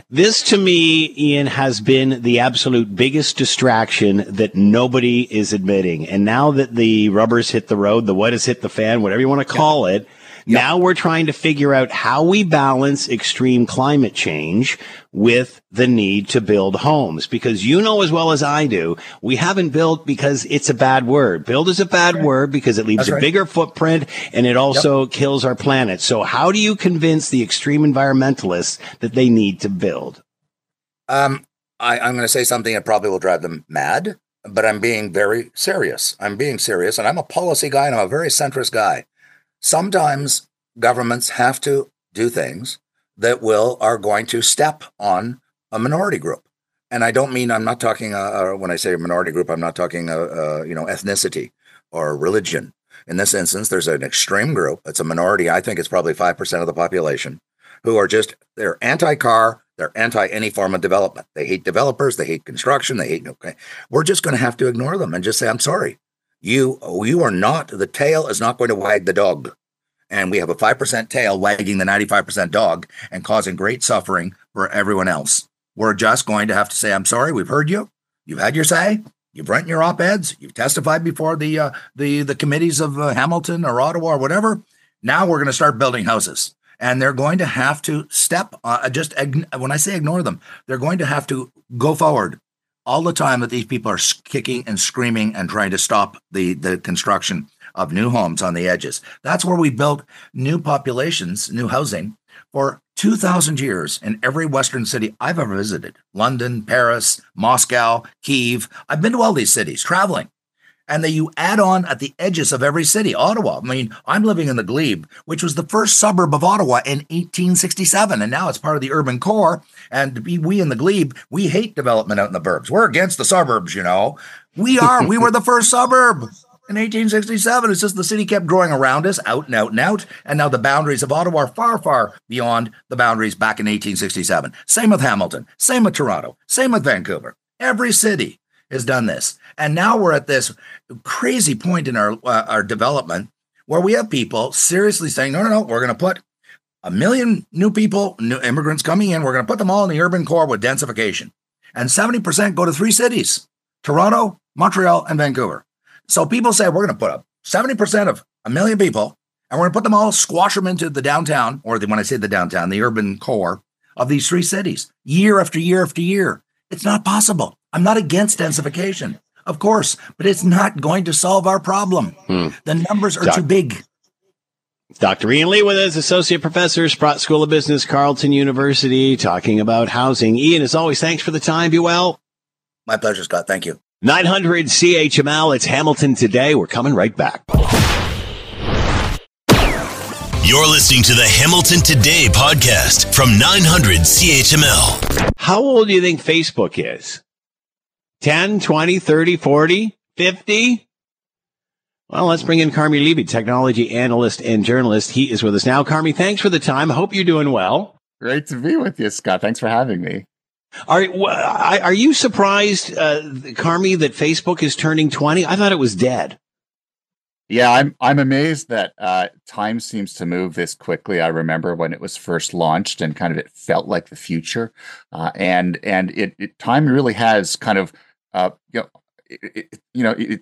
Speaker 3: This to me, Ian, has been the absolute biggest distraction that nobody is admitting. And now that the rubbers hit the road, the what has hit the fan, whatever you want to call it, Yep. Now we're trying to figure out how we balance extreme climate change with the need to build homes. Because you know as well as I do, we haven't built because it's a bad word. Build is a bad right. word because it leaves That's a right. bigger footprint and it also yep. kills our planet. So how do you convince the extreme environmentalists that they need to build?
Speaker 8: Um, I, I'm going to say something that probably will drive them mad, but I'm being very serious. I'm being serious, and I'm a policy guy and I'm a very centrist guy sometimes governments have to do things that will are going to step on a minority group. And I don't mean I'm not talking uh, uh, when I say a minority group, I'm not talking uh, uh, you know ethnicity or religion. In this instance, there's an extreme group. It's a minority. I think it's probably five percent of the population who are just they're anti-car, They're anti any form of development. They hate developers. They hate construction. They hate. Okay, we're just going to have to ignore them and just say, "I'm sorry, you you are not. The tail is not going to wag the dog." And we have a five percent tail wagging the ninety-five percent dog and causing great suffering for everyone else. We're just going to have to say, "I'm sorry. We've heard you. You've had your say. You've written your op-eds. You've testified before the uh, the the committees of uh, Hamilton or Ottawa or whatever. Now we're going to start building houses." and they're going to have to step uh, just when i say ignore them they're going to have to go forward all the time that these people are kicking and screaming and trying to stop the the construction of new homes on the edges. That's where we built new populations new housing for 2000 years in every western city i've ever visited. London paris moscow kiev i've been to all these cities traveling and that you add on at the edges of every city. Ottawa, I mean, I'm living in the Glebe, which was the first suburb of Ottawa in 1867, and now it's part of the urban core. And we in the Glebe, we hate development out in the burbs. We're against the suburbs, you know. We are. we were the first suburb in 1867. It's just the city kept growing around us, out and out and out. And now the boundaries of Ottawa are far, far beyond the boundaries back in 1867. Same with Hamilton, same with Toronto, same with Vancouver. Every city has done this. And now we're at this crazy point in our uh, our development where we have people seriously saying, no, no, no, we're going to put a million new people, new immigrants coming in. We're going to put them all in the urban core with densification. And 70% go to three cities Toronto, Montreal, and Vancouver. So people say, we're going to put up 70% of a million people, and we're going to put them all, squash them into the downtown, or the, when I say the downtown, the urban core of these three cities, year after year after year. It's not possible. I'm not against densification, of course, but it's not going to solve our problem. Hmm. The numbers are Doc- too big.
Speaker 3: Dr. Ian Lee with us, Associate Professor, Sprott School of Business, Carleton University, talking about housing. Ian, as always, thanks for the time. Be well.
Speaker 8: My pleasure, Scott. Thank you.
Speaker 3: 900 CHML. It's Hamilton today. We're coming right back.
Speaker 1: You're listening to the Hamilton Today podcast from 900 CHML.
Speaker 3: How old do you think Facebook is? 10, 20, 30, 40, 50? Well, let's bring in Carmi Levy, technology analyst and journalist. He is with us now. Carmi, thanks for the time. I hope you're doing well.
Speaker 9: Great to be with you, Scott. Thanks for having me.
Speaker 3: Are are you surprised, uh, Carmi, that Facebook is turning 20? I thought it was dead.
Speaker 9: Yeah, I'm I'm amazed that uh, time seems to move this quickly. I remember when it was first launched, and kind of it felt like the future, uh, and and it, it, time really has kind of uh, you know, it, it, you know, it,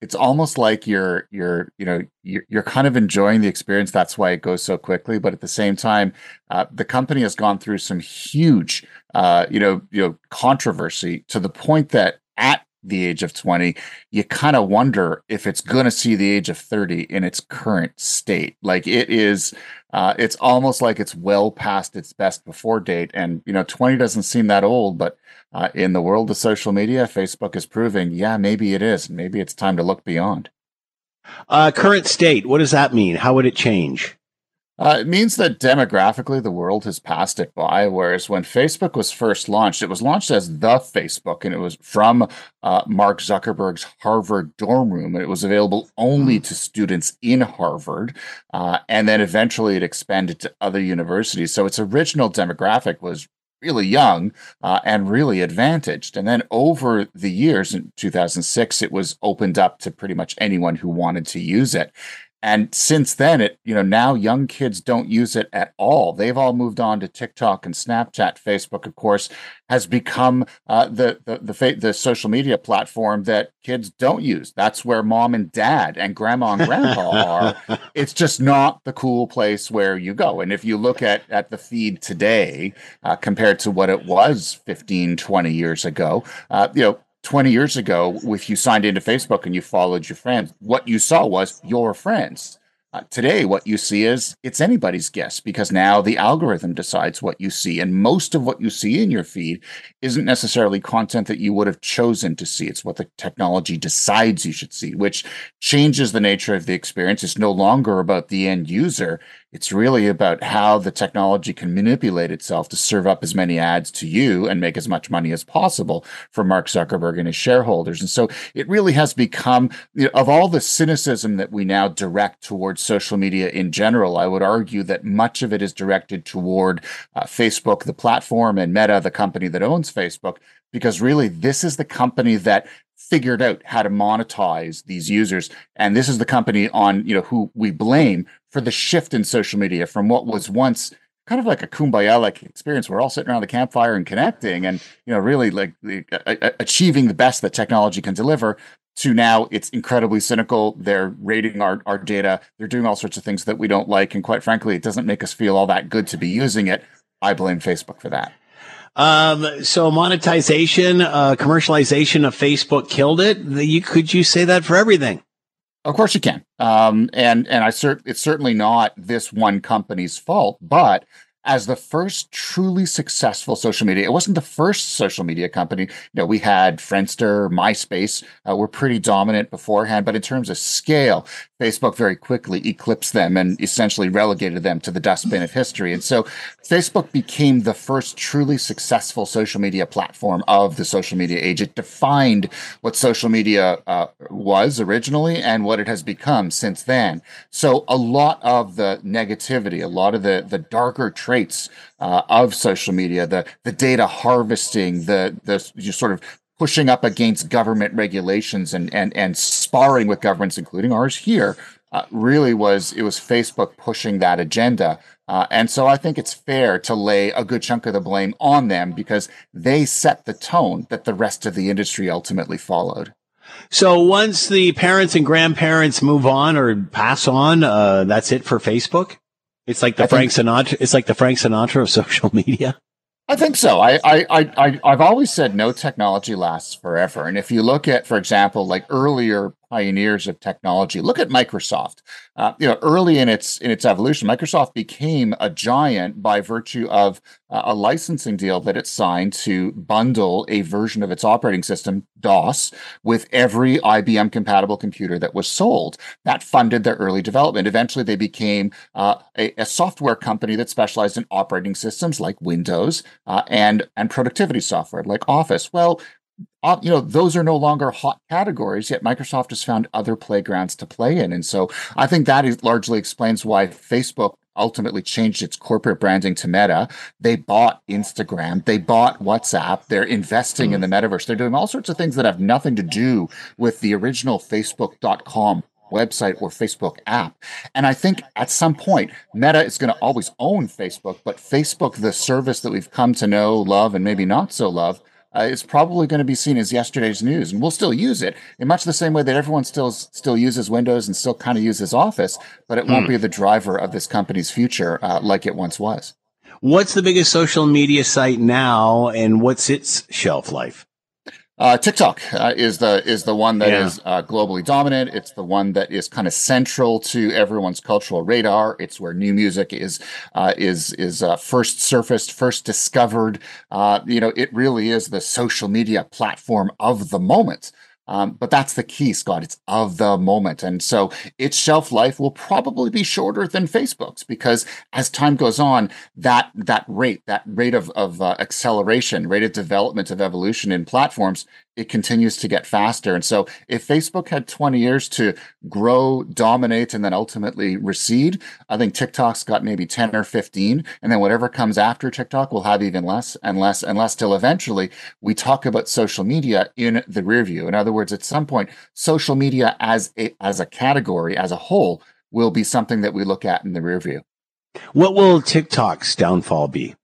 Speaker 9: it's almost like you're you're you know you're, you're kind of enjoying the experience. That's why it goes so quickly. But at the same time, uh, the company has gone through some huge, uh, you know, you know, controversy to the point that at the age of 20 you kind of wonder if it's going to see the age of 30 in its current state. Like it is uh, it's almost like it's well past its best before date and you know 20 doesn't seem that old but uh, in the world of social media facebook is proving yeah maybe it is. Maybe it's time to look beyond.
Speaker 3: Uh, current state what does that mean? How would it change
Speaker 9: uh, it means that demographically the world has passed it by. Whereas when Facebook was first launched, it was launched as the Facebook and it was from uh, Mark Zuckerberg's Harvard dorm room. And it was available only hmm. to students in Harvard. Uh, and then eventually it expanded to other universities. So its original demographic was really young uh, and really advantaged. And then over the years, in 2006, it was opened up to pretty much anyone who wanted to use it and since then it you know now young kids don't use it at all. They've all moved on to tiktok and snapchat. Facebook of course has become uh, the, the the fa- the social media platform that kids don't use. That's where mom and dad and grandma and grandpa are. It's just not the cool place where you go. And if you look at at the feed today uh, compared to what it was 15 20 years ago uh, you know 20 years ago, if you signed into Facebook and you followed your friends, what you saw was your friends. Uh, today, what you see is it's anybody's guess because now the algorithm decides what you see. And most of what you see in your feed isn't necessarily content that you would have chosen to see. It's what the technology decides you should see, which changes the nature of the experience. It's no longer about the end user. It's really about how the technology can manipulate itself to serve up as many ads to you and make as much money as possible for Mark Zuckerberg and his shareholders. And so it really has become, you know, of all the cynicism that we now direct towards social media in general, I would argue that much of it is directed toward uh, Facebook, the platform, and Meta, the company that owns Facebook, because really this is the company that figured out how to monetize these users and this is the company on you know who we blame for the shift in social media from what was once kind of like a kumbaya like experience. We're all sitting around the campfire and connecting and you know really like the, uh, achieving the best that technology can deliver to now it's incredibly cynical. They're rating our, our data. They're doing all sorts of things that we don't like. And quite frankly it doesn't make us feel all that good to be using it. I blame facebook for that.
Speaker 3: Um, so monetization, uh, commercialization of Facebook killed it. You, could you say that for everything?
Speaker 9: Of course you can. Um, and and I cert- it's certainly not this one company's fault, but as the first truly successful social media. It wasn't the first social media company. You know, we had Friendster, MySpace uh, were pretty dominant beforehand, but in terms of scale, Facebook very quickly eclipsed them and essentially relegated them to the dustbin of history. And so Facebook became the first truly successful social media platform of the social media age. It defined what social media uh, was originally and what it has become since then. So a lot of the negativity, a lot of the, the darker traits uh, of social media, the, the data harvesting, the, the sort of pushing up against government regulations and and and sparring with governments, including ours here, uh, really was it was Facebook pushing that agenda. Uh, and so I think it's fair to lay a good chunk of the blame on them because they set the tone that the rest of the industry ultimately followed.
Speaker 3: So once the parents and grandparents move on or pass on, uh, that's it for Facebook. It's like the I Frank think, Sinatra. It's like the Frank Sinatra of social media.
Speaker 9: I think so. I, I, I, I've always said no technology lasts forever. And if you look at, for example, like earlier pioneers of technology. Look at Microsoft. Uh, you know, early in its in its evolution, Microsoft became a giant by virtue of uh, a licensing deal that it signed to bundle a version of its operating system, DOS, with every IBM compatible computer that was sold. That funded their early development. Eventually, they became uh, a, a, software company that specialized in operating systems like Windows uh, and and productivity software like Office. Well, you know, those are no longer hot categories, yet Microsoft has found other playgrounds to play in. And so I think that is largely explains why Facebook ultimately changed its corporate branding to Meta. They bought Instagram, they bought WhatsApp, they're investing mm. in the metaverse. They're doing all sorts of things that have nothing to do with the original Facebook.com website or Facebook app. And I think at some point, Meta is going to always own Facebook, but Facebook, the service that we've come to know, love, and maybe not so love, uh, is probably going to be seen as yesterday's news, and we'll still use it in much the same way that everyone still still uses Windows and still kind of uses Office, but it hmm. won't be the driver of this company's future uh, like it once was.
Speaker 3: What's the biggest social media site now, and what's its shelf life?
Speaker 9: Uh, TikTok uh, is the is the one that yeah. is uh, globally dominant. It's the one that is kind of central to everyone's cultural radar. It's where new music is uh, is is uh, first surfaced, first discovered. Uh, you know, it really is the social media platform of the moment. Um, but that's the key, Scott. It's of the moment. And so its shelf life will probably be shorter than Facebook's because as time goes on, that that rate, that rate of, of uh, acceleration, rate of development of evolution in platforms it continues to get faster. And so if Facebook had 20 years to grow, dominate, and then ultimately recede, I think TikTok's got maybe 10 or 15. And then whatever comes after TikTok will have even less and less and less till eventually we talk about social media in the rear view. In other words, at some point, social media as a, as a category, as a whole, will be something that we look at in the rear view.
Speaker 3: What will TikTok's downfall be?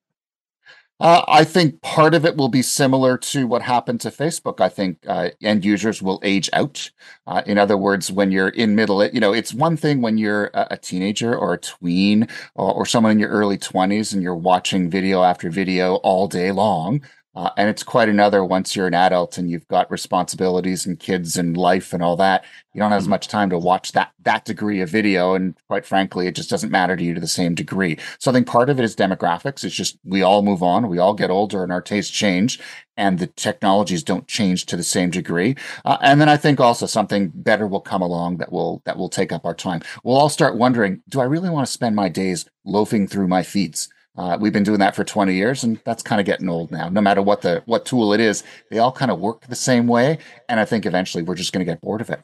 Speaker 9: Uh, I think part of it will be similar to what happened to Facebook. I think uh, end users will age out. Uh, in other words, when you're in middle, you know, it's one thing when you're a, teenager or a tween or, or, someone in your early 20s and you're watching video after video all day long. Uh, and it's quite another once you're an adult and you've got responsibilities and kids and life and all that. You don't have as mm-hmm. much time to watch that that degree of video, and quite frankly, it just doesn't matter to you to the same degree. So I think part of it is demographics. It's just we all move on, we all get older, and our tastes change, and the technologies don't change to the same degree. Uh, and then I think also something better will come along that will that will take up our time. We'll all start wondering, do I really want to spend my days loafing through my feeds? Uh, we've been doing that for 20 years, and that's kind of getting old now. No matter what the what tool it is, they all kind of work the same way, and I think eventually we're just going to get bored of it.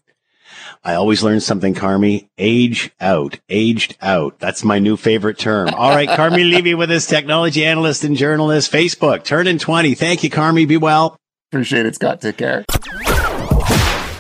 Speaker 3: I always learn something, Carmi. Age out, aged out. That's my new favorite term. All right, Carmi Levy with us, technology analyst and journalist, Facebook, turning 20. Thank you, Carmi. Be well.
Speaker 9: Appreciate it, Scott. Take care.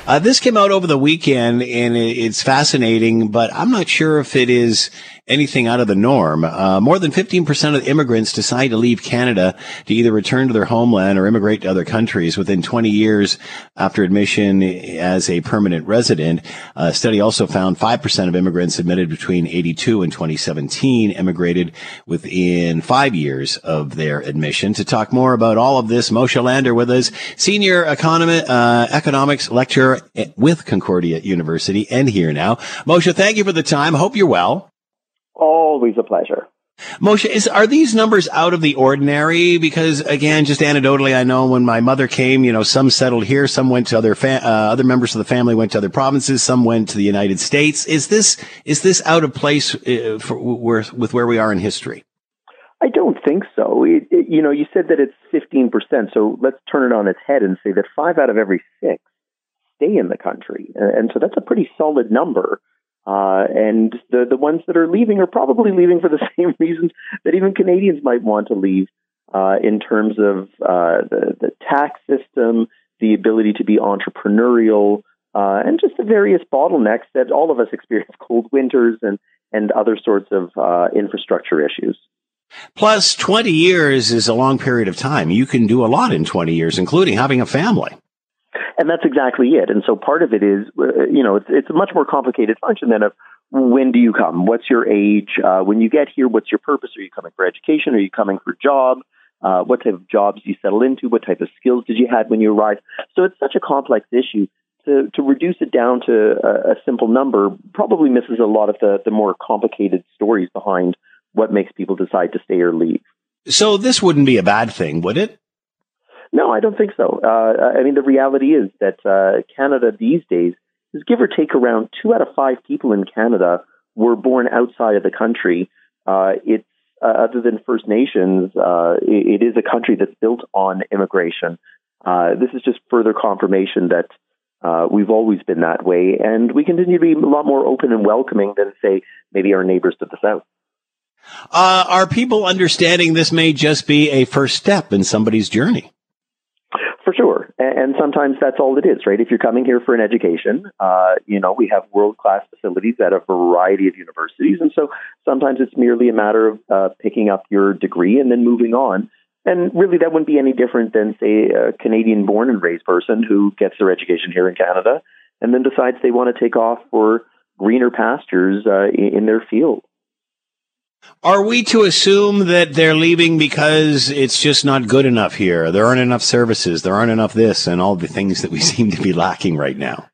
Speaker 3: Uh, this came out over the weekend and it's fascinating, but I'm not sure if it is anything out of the norm. Uh, more than 15% of immigrants decide to leave Canada to either return to their homeland or immigrate to other countries within 20 years after admission as a permanent resident. A study also found 5% of immigrants admitted between 82 and 2017 immigrated within five years of their admission. To talk more about all of this, Moshe Lander with us, senior economy, uh, economics lecturer with Concordia University and here now. Moshe, thank you for the time. Hope you're well.
Speaker 10: Always a pleasure.
Speaker 3: Moshe, is, are these numbers out of the ordinary? Because again, just anecdotally, I know when my mother came, you know, some settled here, some went to other fa- uh, other members of the family went to other provinces, some went to the United States. Is this is this out of place uh, for, where, with where we are in history?
Speaker 10: I don't think so. It, it, you know, you said that it's fifteen percent, so let's turn it on its head and say that five out of every six stay in the country, and, and so that's a pretty solid number. Uh, and the the ones that are leaving are probably leaving for the same reasons that even Canadians might want to leave, uh, in terms of uh, the the tax system, the ability to be entrepreneurial, uh, and just the various bottlenecks that all of us experience: cold winters and and other sorts of uh, infrastructure issues.
Speaker 3: Plus, 20 years is a long period of time. You can do a lot in 20 years, including having a family.
Speaker 10: And that's exactly it. And so part of it is, uh, you know, it's, it's a much more complicated function than of when do you come? What's your age? Uh, when you get here, what's your purpose? Are you coming for education? Are you coming for job? Uh, what type of jobs do you settle into? What type of skills did you have when you arrived? So it's such a complex issue. To, to reduce it down to a, a simple number probably misses a lot of the, the more complicated stories behind what makes people decide to stay or leave.
Speaker 3: So this wouldn't be a bad thing, would it?
Speaker 10: No, I don't think so. Uh, I mean, the reality is that uh, Canada these days is give or take around two out of five people in Canada were born outside of the country. Uh, it's uh, other than First Nations, uh, it, it is a country that's built on immigration. Uh, this is just further confirmation that we've always been that way, and we continue to be a lot more open and welcoming than, say, maybe our neighbors to the south.
Speaker 3: are people understanding this may just be a first step in somebody's journey?
Speaker 10: For sure. And sometimes that's all it is, right? If you're coming here for an education, uh, you know, we have world class facilities at a variety of universities. And so sometimes it's merely a matter of uh, picking up your degree and then moving on. And really, that wouldn't be any different than, say, a Canadian born and raised person who gets their education here in Canada and then decides they want to take off for greener pastures uh, in their field.
Speaker 3: Are we to assume that they're leaving because it's just not good enough here? There aren't enough services, there aren't enough this, and all the things that we seem to be lacking right now?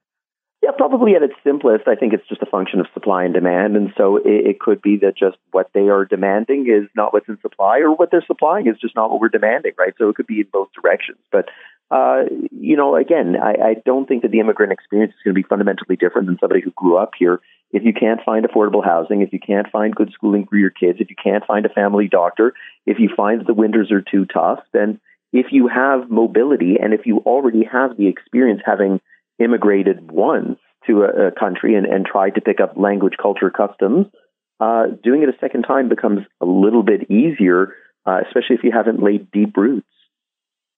Speaker 10: Yeah, probably at its simplest, I think it's just a function of supply and demand. And so it, it could be that just what they are demanding is not what's in supply, or what they're supplying is just not what we're demanding, right? So it could be in both directions. But uh, you know, again, I, I don't think that the immigrant experience is going to be fundamentally different than somebody who grew up here. If you can't find affordable housing, if you can't find good schooling for your kids, if you can't find a family doctor, if you find the winters are too tough, then if you have mobility and if you already have the experience having immigrated once to a, a country and, and tried to pick up language, culture, customs, uh, doing it a second time becomes a little bit easier, uh, especially if you haven't laid deep roots.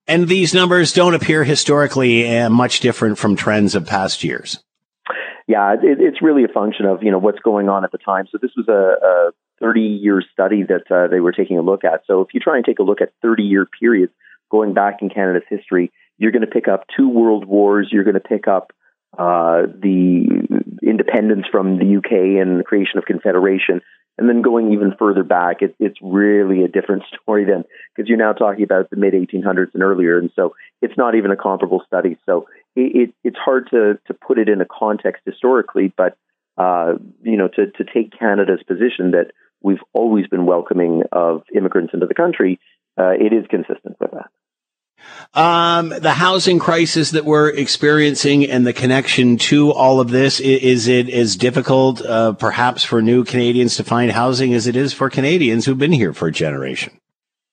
Speaker 3: And these numbers don't appear historically uh, much different from trends of past years.
Speaker 10: Yeah, it, it's really a function of you know what's going on at the time. So this was a, a 30 year study that uh, they were taking a look at. So if you try and take a look at 30 year periods going back in Canada's history, you're going to pick up two world wars. You're going to pick up uh, the independence from the UK and the creation of Confederation. And then going even further back, it, it's really a different story then because you're now talking about the mid 1800s and earlier. And so it's not even a comparable study. So it, it, it's hard to, to put it in a context historically, but, uh, you know, to, to take Canada's position that we've always been welcoming of immigrants into the country, uh, it is consistent with that.
Speaker 3: Um, the housing crisis that we're experiencing and the connection to all of this, is it as difficult, uh, perhaps for new Canadians to find housing as it is for Canadians who've been here for a generation?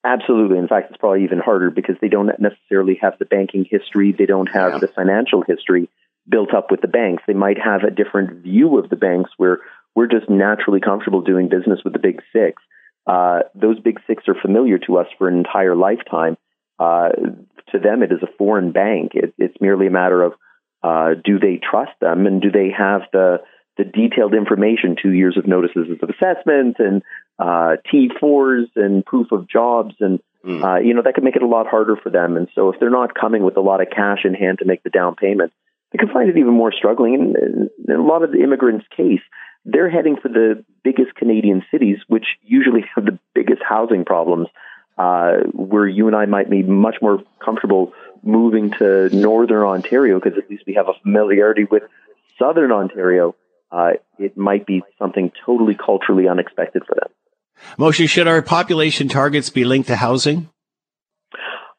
Speaker 10: Absolutely. In fact, it's probably even harder because they don't necessarily have the banking history. They don't have yeah. the financial history built up with the banks. They might have a different view of the banks where we're just naturally comfortable doing business with the big six. Uh, those big six are familiar to us for an entire lifetime uh, to them, it is a foreign bank. It, it's merely a matter of uh, do they trust them and do they have the the detailed information, two years of notices of assessment and uh, T4s and proof of jobs, and mm. uh, you know that could make it a lot harder for them. And so, if they're not coming with a lot of cash in hand to make the down payment, they can find it even more struggling. And in a lot of the immigrants' case, they're heading for the biggest Canadian cities, which usually have the biggest housing problems uh, where you and I might be much more comfortable moving to northern Ontario because at least we have a familiarity with southern Ontario. Uh, it might be something totally culturally unexpected for them.
Speaker 3: Moshe, should our population targets be linked to housing?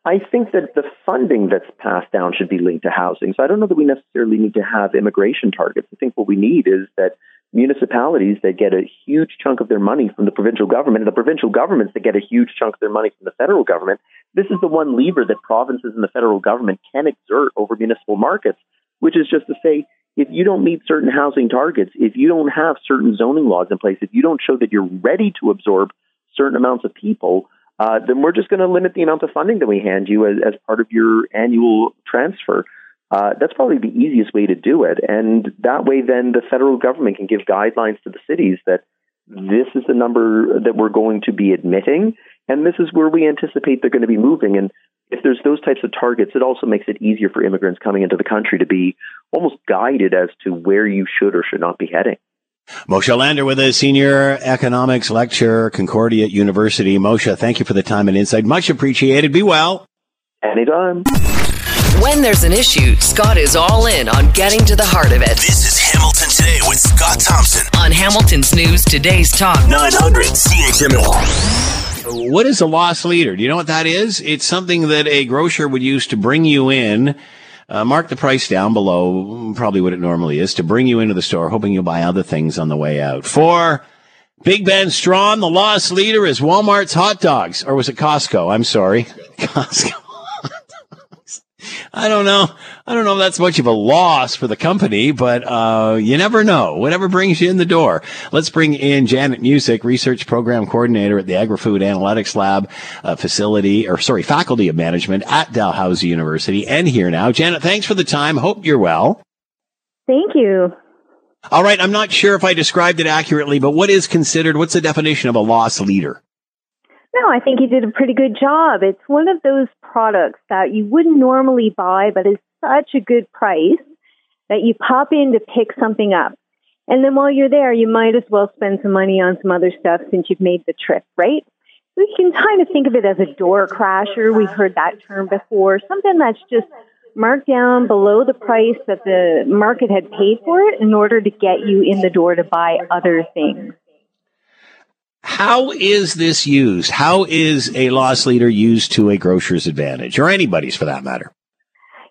Speaker 10: I think that the funding that's passed down should be linked to housing. So I don't know that we necessarily need to have immigration targets. I think what we need is that municipalities that get a huge chunk of their money from the provincial government and the provincial governments that get a huge chunk of their money from the federal government. This is the one lever that provinces and the federal government can exert over municipal markets, which is just to say, if you don't meet certain housing targets, if you don't have certain zoning laws in place, if you don't show that you're ready to absorb certain amounts of people, uh, then we're just going to limit the amount of funding that we hand you as, as part of your annual transfer. Uh, that's probably the easiest way to do it. And that way, then the federal government can give guidelines to the cities that this is the number that we're going to be admitting, and this is where we anticipate they're going to be moving. And if there's those types of targets, it also makes it easier for immigrants coming into the country to be almost guided as to where you should or should not be heading.
Speaker 3: Moshe Lander with a senior economics lecturer, Concordia University. Moshe, thank you for the time and insight. Much appreciated. Be well.
Speaker 10: Anytime.
Speaker 7: When there's an issue, Scott is all in on getting to the heart of it.
Speaker 1: This is Hamilton Today with Scott Thompson
Speaker 7: on Hamilton's News Today's Talk
Speaker 1: 900 CHML.
Speaker 3: What is a loss leader? Do you know what that is? It's something that a grocer would use to bring you in. Uh, mark the price down below, probably what it normally is, to bring you into the store, hoping you'll buy other things on the way out. For Big Ben Strawn, the loss leader is Walmart's hot dogs. Or was it Costco? I'm sorry. Costco. I don't know. I don't know if that's much of a loss for the company, but uh, you never know. Whatever brings you in the door. Let's bring in Janet Music, research program coordinator at the Agri-Food Analytics Lab uh, facility, or sorry, faculty of management at Dalhousie University, and here now. Janet, thanks for the time. Hope you're well.
Speaker 11: Thank you.
Speaker 3: All right. I'm not sure if I described it accurately, but what is considered? What's the definition of a loss leader?
Speaker 11: No, I think you did a pretty good job. It's one of those products that you wouldn't normally buy, but is such a good price that you pop in to pick something up. And then while you're there, you might as well spend some money on some other stuff since you've made the trip, right? You can kind of think of it as a door crasher. We've heard that term before. Something that's just marked down below the price that the market had paid for it in order to get you in the door to buy other things.
Speaker 3: How is this used? How is a loss leader used to a grocer's advantage, or anybody's for that matter?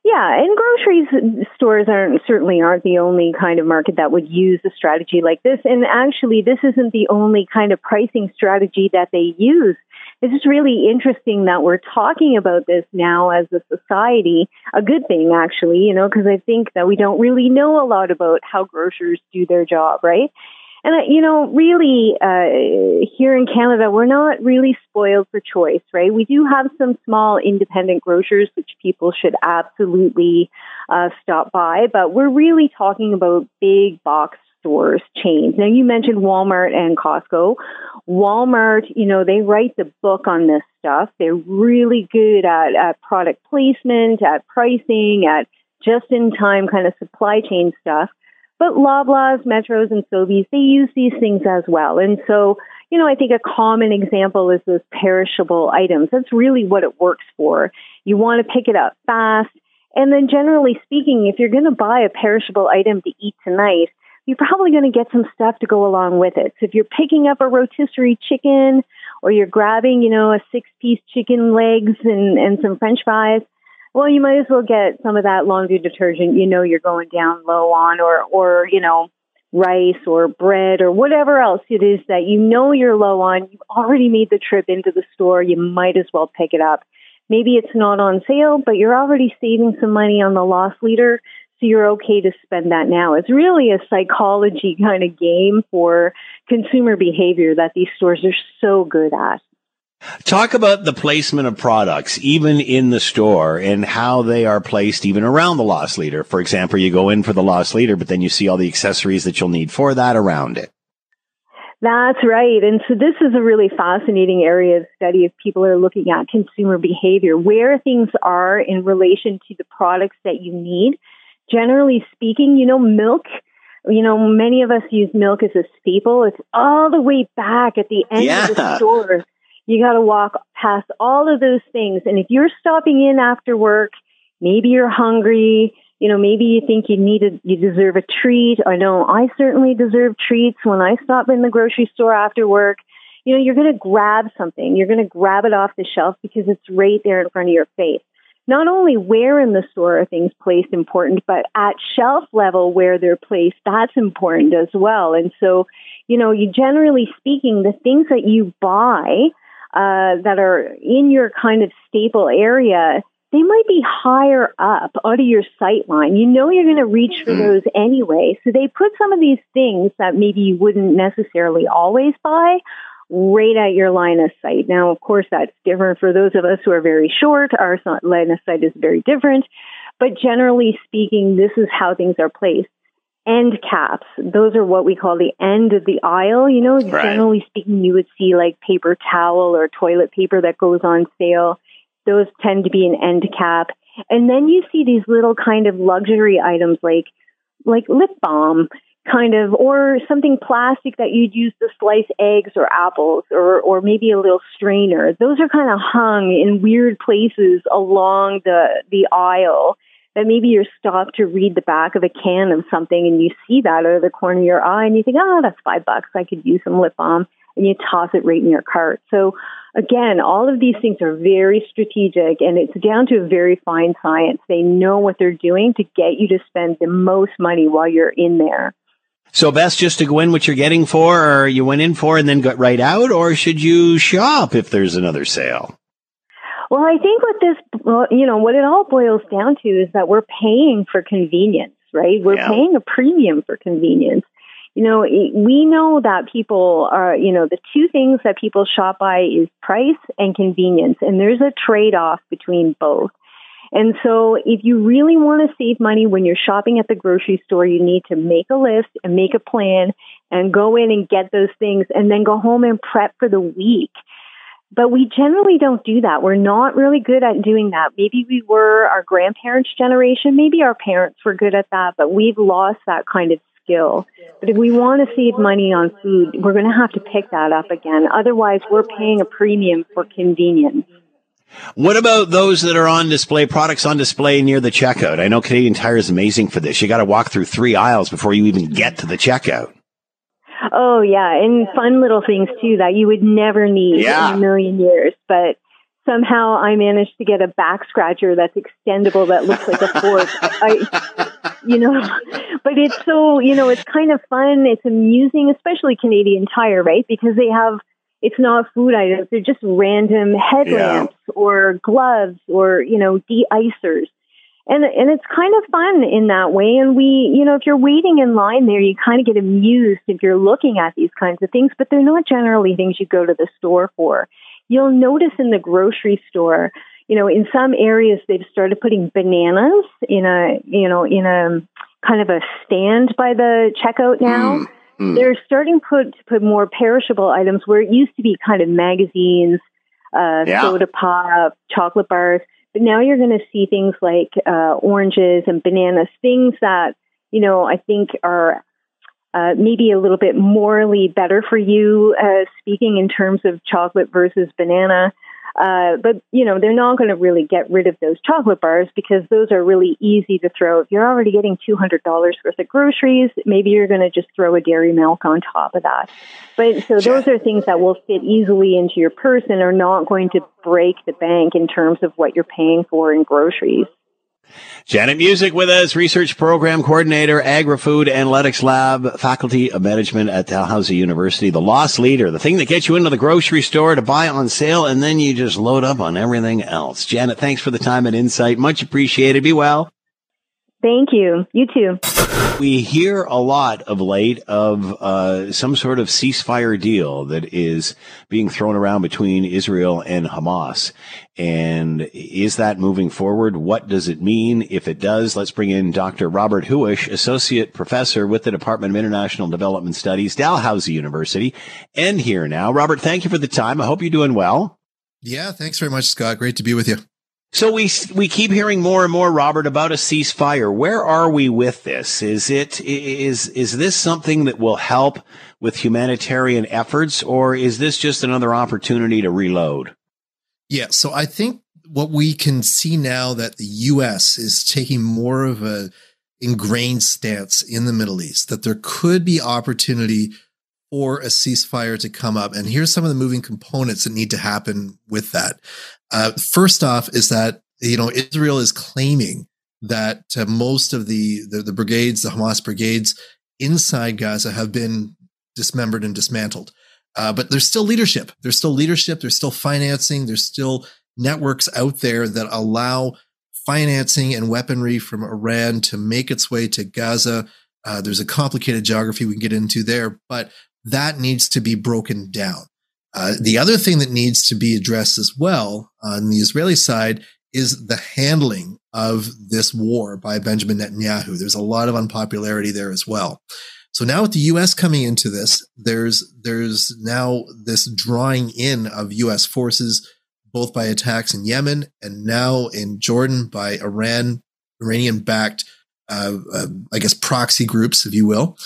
Speaker 11: Yeah, and groceries stores aren't certainly aren't the only kind of market that would use a strategy like this. And actually, this isn't the only kind of pricing strategy that they use. It's just really interesting that we're talking about this now as a society. A good thing, actually, you know, because I think that we don't really know a lot about how grocers do their job, right? And, you know, really, uh, here in Canada, we're not really spoiled for choice, right? We do have some small independent grocers, which people should absolutely uh, stop by, but we're really talking about big box stores chains. Now, you mentioned Walmart and Costco. Walmart, you know, they write the book on this stuff. They're really good at, at product placement, at pricing, at just in time kind of supply chain stuff. But Loblaws, Metros, and Sobeys, they use these things as well. And so, you know, I think a common example is those perishable items. That's really what it works for. You want to pick it up fast. And then generally speaking, if you're going to buy a perishable item to eat tonight, you're probably going to get some stuff to go along with it. So if you're picking up a rotisserie chicken or you're grabbing, you know, a six piece chicken legs and, and some french fries, well, you might as well get some of that laundry detergent you know you're going down low on or, or, you know, rice or bread or whatever else it is that you know you're low on. You've already made the trip into the store. You might as well pick it up. Maybe it's not on sale, but you're already saving some money on the loss leader so you're okay to spend that now. It's really a psychology kind of game for consumer behavior that these stores are so good at.
Speaker 3: Talk about the placement of products, even in the store, and how they are placed even around the loss leader. For example, you go in for the loss leader, but then you see all the accessories that you'll need for that around it.
Speaker 11: That's right. And so this is a really fascinating area of study if people are looking at consumer behavior, where things are in relation to the products that you need generally speaking, you know, milk, you know, many of us use milk as a staple. It's all the way back at the end yeah. of the store. You got to walk past all of those things. And if you're stopping in after work, maybe you're hungry, you know, maybe you think you need a, you deserve a treat. I know I certainly deserve treats when I stop in the grocery store after work. You know, you're going to grab something. You're going to grab it off the shelf because it's right there in front of your face not only where in the store are things placed important, but at shelf level where they're placed, that's important as well. And so, you know, you generally speaking, the things that you buy uh, that are in your kind of staple area, they might be higher up out of your sight line. You know you're going to reach for mm-hmm. those anyway. So they put some of these things that maybe you wouldn't necessarily always buy right at your line of sight. Now, of course, that's different for those of us who are very short. Our line of sight is very different. But generally speaking, this is how things are placed. End caps, those are what we call the end of the aisle. You know, right. generally speaking, you would see like paper towel or toilet paper that goes on sale. Those tend to be an end cap. And then you see these little kind of luxury items like like lip balm kind of, or something plastic that you'd use to slice eggs or apples, or, or maybe a little strainer. Those are kind of hung in weird places along the, the aisle that maybe you're stopped to read the back of a can of something and you see that out of the corner of your eye and you think, oh, that's five bucks. I could use some lip balm and you toss it right in your cart. So again, all of these things are very strategic and it's down to a very fine science. They know what they're doing to get you to spend the most money while you're in there.
Speaker 3: So best just to go in what you're getting for, or you went in for and then got right out, or should you shop if there's another sale?
Speaker 11: Well, I think what this, you know, what it all boils down to is that we're paying for convenience, right? We're yeah. paying a premium for convenience. You know, we know that people are, you know, the two things that people shop by is price and convenience, and there's a trade off between both. And so if you really want to save money when you're shopping at the grocery store, you need to make a list and make a plan and go in and get those things and then go home and prep for the week. But we generally don't do that. We're not really good at doing that. Maybe we were our grandparents' generation. Maybe our parents were good at that, but we've lost that kind of skill. But if we want to save money on food, we're going to have to pick that up again. Otherwise, we're paying a premium for convenience.
Speaker 3: What about those that are on display, products on display near the checkout? I know Canadian Tire is amazing for this. You got to walk through three aisles before you even get to the checkout.
Speaker 11: Oh yeah, and fun little things too that you would never need yeah. in a million years. But somehow I managed to get a back scratcher that's extendable that looks like a fork. I, you know, but it's so you know it's kind of fun. It's amusing, especially Canadian Tire, right? Because they have it's not food items. They're just random headlamps yeah. or gloves or, you know, de-icers. And, and it's kind of fun in that way. And we, you know, if you're waiting in line there, you kind of get amused if you're looking at these kinds of things, but they're not generally things you go to the store for. You'll notice in the grocery store, you know, in some areas they've started putting bananas in a, you know, in a kind of a stand by the checkout now. Mm. Mm. They're starting put, to put more perishable items where it used to be kind of magazines, uh, yeah. soda pop, chocolate bars. But now you're going to see things like uh, oranges and bananas, things that you know, I think are uh, maybe a little bit morally better for you, uh, speaking in terms of chocolate versus banana. Uh, but you know they're not going to really get rid of those chocolate bars because those are really easy to throw. If you're already getting two hundred dollars worth of groceries, maybe you're going to just throw a dairy milk on top of that. But so those are things that will fit easily into your purse and are not going to break the bank in terms of what you're paying for in groceries.
Speaker 3: Janet Music with us, research program coordinator, agri-food analytics lab, faculty of management at Dalhousie University, the loss leader, the thing that gets you into the grocery store to buy on sale, and then you just load up on everything else. Janet, thanks for the time and insight. Much appreciated. Be well.
Speaker 11: Thank you. You too.
Speaker 3: We hear a lot of late of uh, some sort of ceasefire deal that is being thrown around between Israel and Hamas. And is that moving forward? What does it mean? If it does, let's bring in Dr. Robert Huish, Associate Professor with the Department of International Development Studies, Dalhousie University, and here now. Robert, thank you for the time. I hope you're doing well.
Speaker 12: Yeah, thanks very much, Scott. Great to be with you.
Speaker 3: So we we keep hearing more and more, Robert, about a ceasefire. Where are we with this? Is it is is this something that will help with humanitarian efforts, or is this just another opportunity to reload?
Speaker 12: Yeah, so I think what we can see now that the U.S. is taking more of a ingrained stance in the Middle East, that there could be opportunity for a ceasefire to come up. And here's some of the moving components that need to happen with that. Uh, first off, is that you know Israel is claiming that uh, most of the, the the brigades, the Hamas brigades inside Gaza, have been dismembered and dismantled. Uh, but there's still leadership. There's still leadership. There's still financing. There's still networks out there that allow financing and weaponry from Iran to make its way to Gaza. Uh, there's a complicated geography we can get into there, but that needs to be broken down. Uh, the other thing that needs to be addressed as well on the Israeli side is the handling of this war by Benjamin Netanyahu. There's a lot of unpopularity there as well. So now with the U.S. coming into this, there's there's now this drawing in of U.S. forces, both by attacks in Yemen and now in Jordan by Iran, Iranian-backed, uh, uh, I guess, proxy groups, if you will.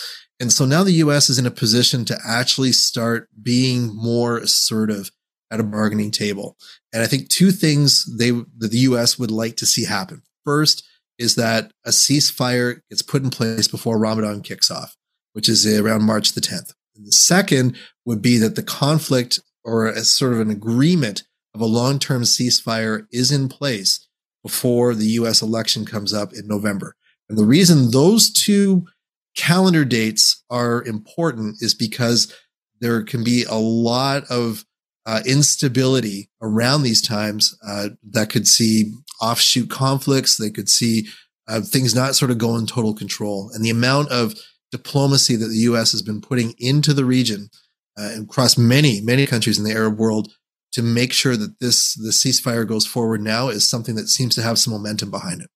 Speaker 12: And so now the US is in a position to actually start being more assertive at a bargaining table. And I think two things they that the US would like to see happen. First is that a ceasefire gets put in place before Ramadan kicks off, which is around March the 10th. And the second would be that the conflict or a sort of an agreement of a long-term ceasefire is in place before the US election comes up in November. And the reason those two calendar dates are important is because there can be a lot of uh, instability around these times uh, that could see offshoot conflicts. They could see uh, things not sort of go in total control. And the amount of diplomacy that the U.S. has been putting into the region uh, across many, many countries in the Arab world to make sure that this the ceasefire goes forward now is something that seems to have some momentum behind it.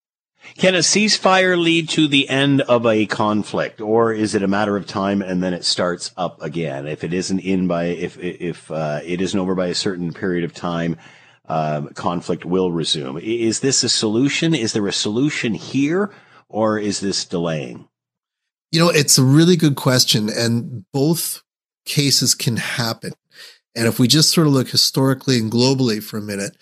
Speaker 3: Can a ceasefire lead to the end of a conflict, or is it a matter of time and then it starts up again? If it isn't in by, if if uh, it isn't over by a certain period of time, um, conflict will resume. Is this a solution? Is there a solution here, or is this delaying?
Speaker 12: You know, it's a really good question, and both cases can happen. And if we just sort of look historically and globally for a minute,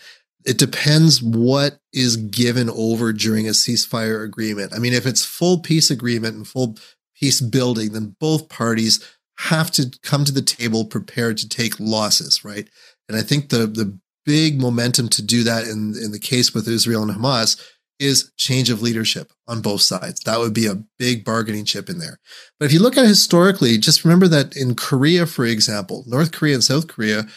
Speaker 12: it depends what is given over during a ceasefire agreement. I mean, if it's full peace agreement and full peace building, then both parties have to come to the table prepared to take losses, right? And I think the the big momentum to do that in in the case with Israel and Hamas is change of leadership on both sides. That would be a big bargaining chip in there. But if you look at historically, just remember that in Korea, for example, North Korea and South Korea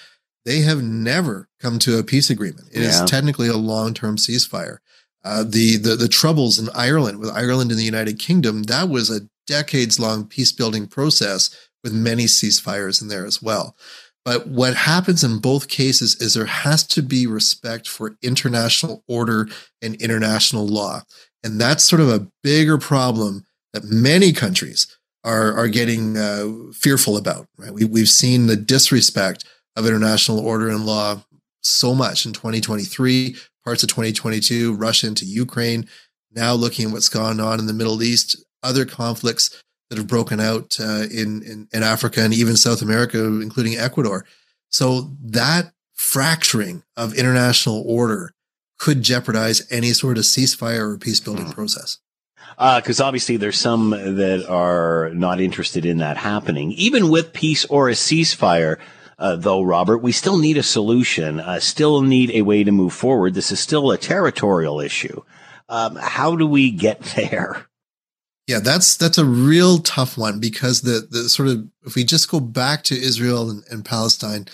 Speaker 12: they have never come to a peace agreement. It yeah. is technically a long-term ceasefire. Uh, the, the the troubles in Ireland with Ireland and the United Kingdom that was a decades-long peace-building process with many ceasefires in there as well. But what happens in both cases is there has to be respect for international order and international law, and that's sort of a bigger problem that many countries are are getting uh, fearful about. Right? We we've seen the disrespect of international order and law so much in 2023, parts of 2022, Russia into Ukraine. Now looking at what's gone on in the Middle East, other conflicts that have broken out uh, in, in, in Africa and even South America, including Ecuador. So that fracturing of international order could jeopardize any sort of ceasefire or peace building mm. process.
Speaker 3: Because uh, obviously there's some that are not interested in that happening. Even with peace or a ceasefire, uh, though, Robert, we still need a solution, uh, still need a way to move forward. This is still a territorial issue. Um, how do we get there?
Speaker 12: Yeah, that's that's a real tough one because the the sort of if we just go back to Israel and, and Palestine,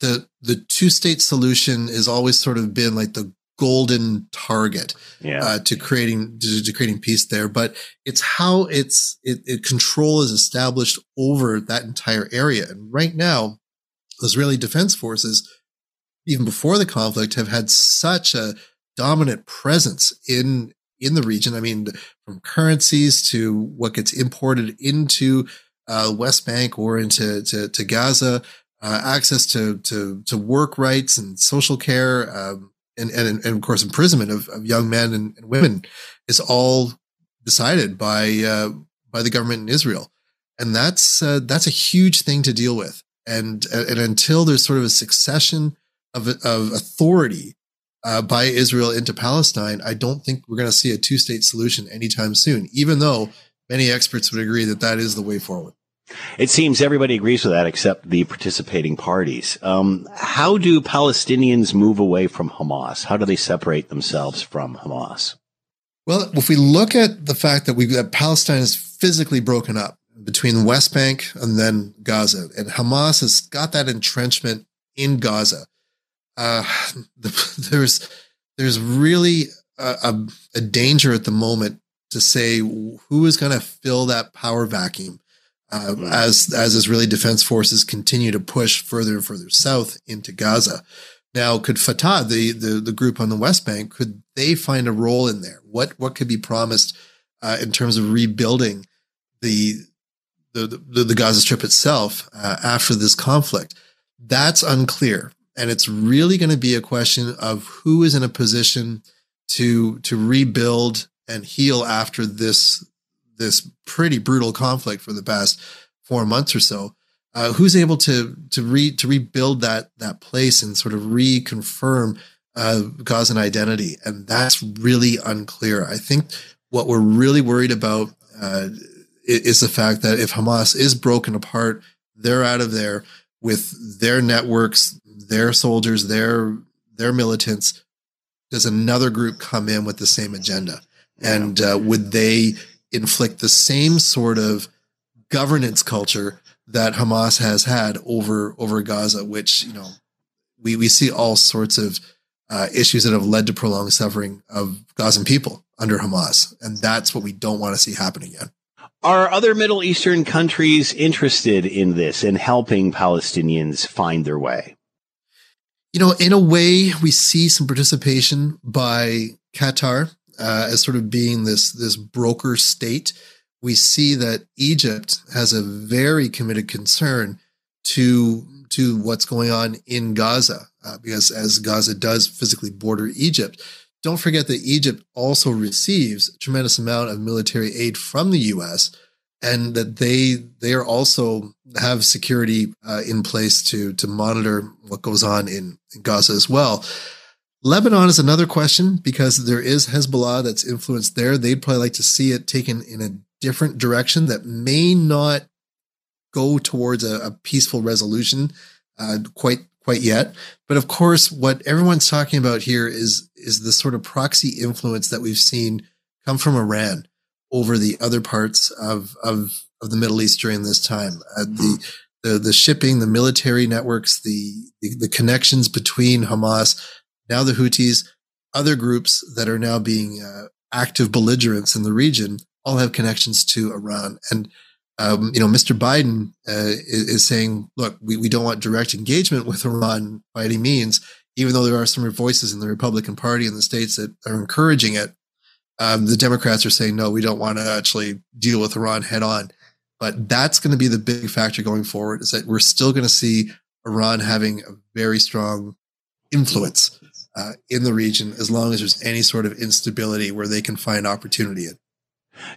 Speaker 12: the the two state solution has always sort of been like the golden target
Speaker 3: yeah.
Speaker 12: uh, to creating to, to, creating peace there. But it's how it's it, it, control is established over that entire area. And right now, Israeli defense forces, even before the conflict, have had such a dominant presence in in the region. I mean, from currencies to what gets imported into uh, West Bank or into to, to Gaza, uh, access to, to to work rights and social care, um, and, and, and of course imprisonment of, of young men and, and, women is all decided by uh, by the government in Israel, and that's uh, that's a huge thing to deal with. And and until there's sort of a succession of of authority uh, by Israel into Palestine, I don't think we're going to see a two state solution anytime soon, even though many experts would agree that that is the way forward.
Speaker 3: It seems everybody agrees with that except the participating parties. Um, how do Palestinians move away from Hamas? How do they separate themselves from Hamas?
Speaker 12: Well, if we look at the fact that we that Palestine is physically broken up between the West Bank and then Gaza, and Hamas has got that entrenchment in Gaza, uh, there's there's really a, a, a, danger at the moment to say who is going to fill that power vacuum uh, as as Israeli defense forces continue to push further and further south into Gaza. Now, could Fatah, the, the the group on the West Bank, could they find a role in there? What what could be promised uh, in terms of rebuilding the the, the, the Gaza Strip itself uh, after this conflict? That's unclear. And it's really going to be a question of who is in a position to, to rebuild and heal after this, this pretty brutal conflict for the past four months or so. Uh, who's able to to re to rebuild that that place and sort of reconfirm uh, Gazan identity, and that's really unclear. I think what we're really worried about uh, is the fact that if Hamas is broken apart, they're out of there with their networks, their soldiers, their their militants, does another group come in with the same agenda? And uh, would they inflict the same sort of governance culture that Hamas has had over over Gaza, which you know we we see all sorts of uh, issues that have led to prolonged suffering of Gazan people under Hamas, and that's what we don't want to see happen again.
Speaker 3: Are other Middle Eastern countries interested in this and helping Palestinians find their way?
Speaker 12: You know, in a way, we see some participation by Qatar uh, as sort of being this this broker state. We see that Egypt has a very committed concern to to what's going on in Gaza, uh, because as Gaza does physically border Egypt, don't forget that Egypt also receives a tremendous amount of military aid from the U.S and that they they are also have security uh, in place to to monitor what goes on in, in, Gaza as well. Lebanon is another question because there is Hezbollah that's influenced there. They'd probably like to see it taken in a different direction that may not go towards a, a peaceful resolution uh, quite quite yet. But of course, what everyone's talking about here is is the sort of proxy influence that we've seen come from Iran over the other parts of of, of the Middle East during this time. Uh, the, the the shipping, the military networks, the, the, the connections between Hamas, now the Houthis, other groups that are now being uh, active belligerents in the region, all have connections to Iran. And um, you know, Mr. Biden uh, is, is, saying, look, we, we don't want direct engagement with Iran by any means, even though there are some voices in the Republican Party in the states that are encouraging it. Um, the Democrats are saying, no, we don't want to actually deal with Iran head on. But that's going to be the big factor going forward is that we're still going to see Iran having a very strong influence uh, in the region as long as there's any sort of instability where they can find opportunity in.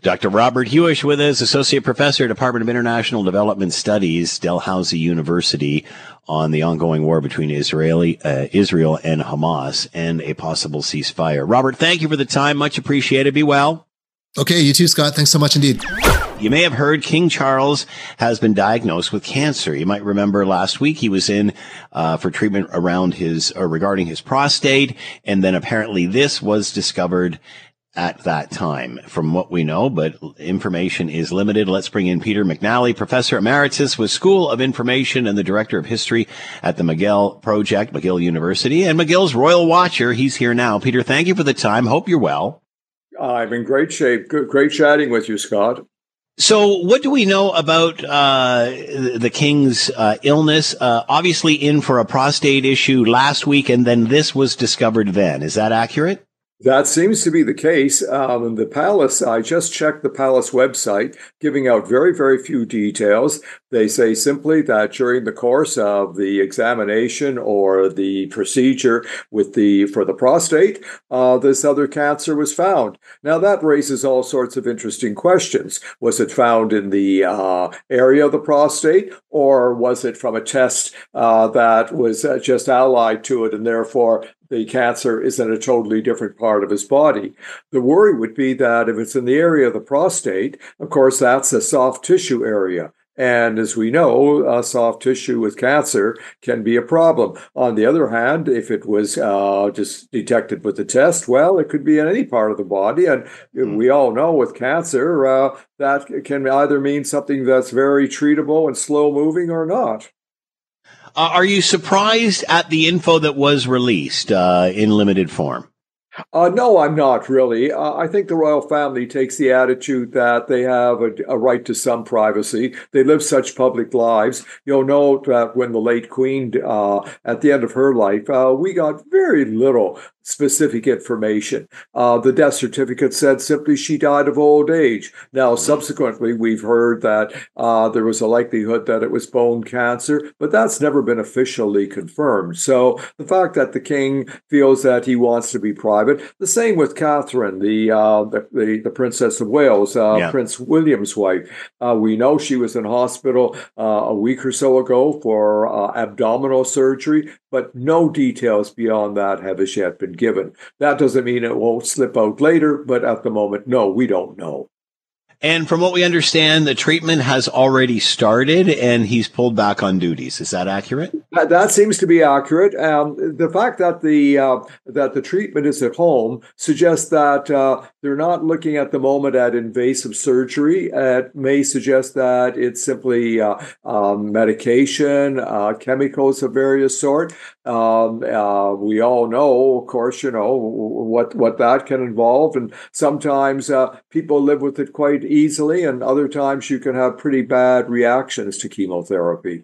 Speaker 3: Dr. Robert Huish with us, Associate Professor, Department of International Development Studies, Dalhousie University, on the ongoing war between Israeli, uh, Israel and Hamas and a possible ceasefire. Robert, thank you for the time. Much appreciated. Be well.
Speaker 12: Okay, you too, Scott. Thanks so much indeed.
Speaker 3: You may have heard King Charles has been diagnosed with cancer. You might remember last week he was in uh, for treatment around his or regarding his prostate, and then apparently this was discovered at that time from what we know, but information is limited. Let's bring in Peter McNally, Professor Emeritus with School of Information and the Director of History at the McGill Project, McGill University, and McGill's Royal Watcher. He's here now. Peter, thank you for the time. Hope you're well.
Speaker 13: I'm in great shape. Good, great chatting with you, Scott.
Speaker 3: So, what do we know about uh, the king's uh, illness? Uh, obviously, in for a prostate issue last week, and then this was discovered. Then, is that accurate?
Speaker 13: That seems to be the case. Um, the palace, I just checked the palace website, giving out very, very few details. They say simply that during the course of the examination or the procedure with the for the prostate, uh, this other cancer was found. Now that raises all sorts of interesting questions. Was it found in the uh, area of the prostate, or was it from a test uh, that was uh, just allied to it, and therefore the cancer is in a totally different part of his body. The worry would be that if it's in the area of the prostate, of course, that's a soft tissue area. And as we know, uh, soft tissue with cancer can be a problem. On the other hand, if it was uh, just detected with the test, well, it could be in any part of the body. And mm. we all know with cancer, uh, that can either mean something that's very treatable and slow moving or not.
Speaker 3: Uh, are you surprised at the info that was released uh, in limited form?
Speaker 13: Uh, no, I'm not really. Uh, I think the royal family takes the attitude that they have a, a, right to some privacy. They live such public lives. You'll note that when the late Queen, uh, at the end of her life, uh, we got very little specific information. Uh, the death certificate said simply she died of old age. Now, subsequently, we've heard that uh, there was a likelihood that it was bone cancer, but that's never been officially confirmed. So the fact that the king feels that he wants to be private, the same with Catherine, the uh, the, the, the, Princess of Wales, uh, yeah. Prince William's wife. Uh, we know she was in hospital uh, a week or so ago for abdominal surgery, but no details beyond that have as yet been given. That doesn't mean it won't slip out later, but at the moment, no, we don't know.
Speaker 3: And from what we understand, the treatment has already started and he's pulled back on duties. Is that accurate?
Speaker 13: Uh, that seems to be accurate. Um, the fact that the uh, that the treatment is at home suggests that uh, they're not looking at the moment at invasive surgery. It may suggest that it's simply uh, um, medication, uh, chemicals of various sort. Um, we all know, of course, you know what what that can involve, and sometimes people live with it quite easily, and other times you can have pretty bad reactions to chemotherapy.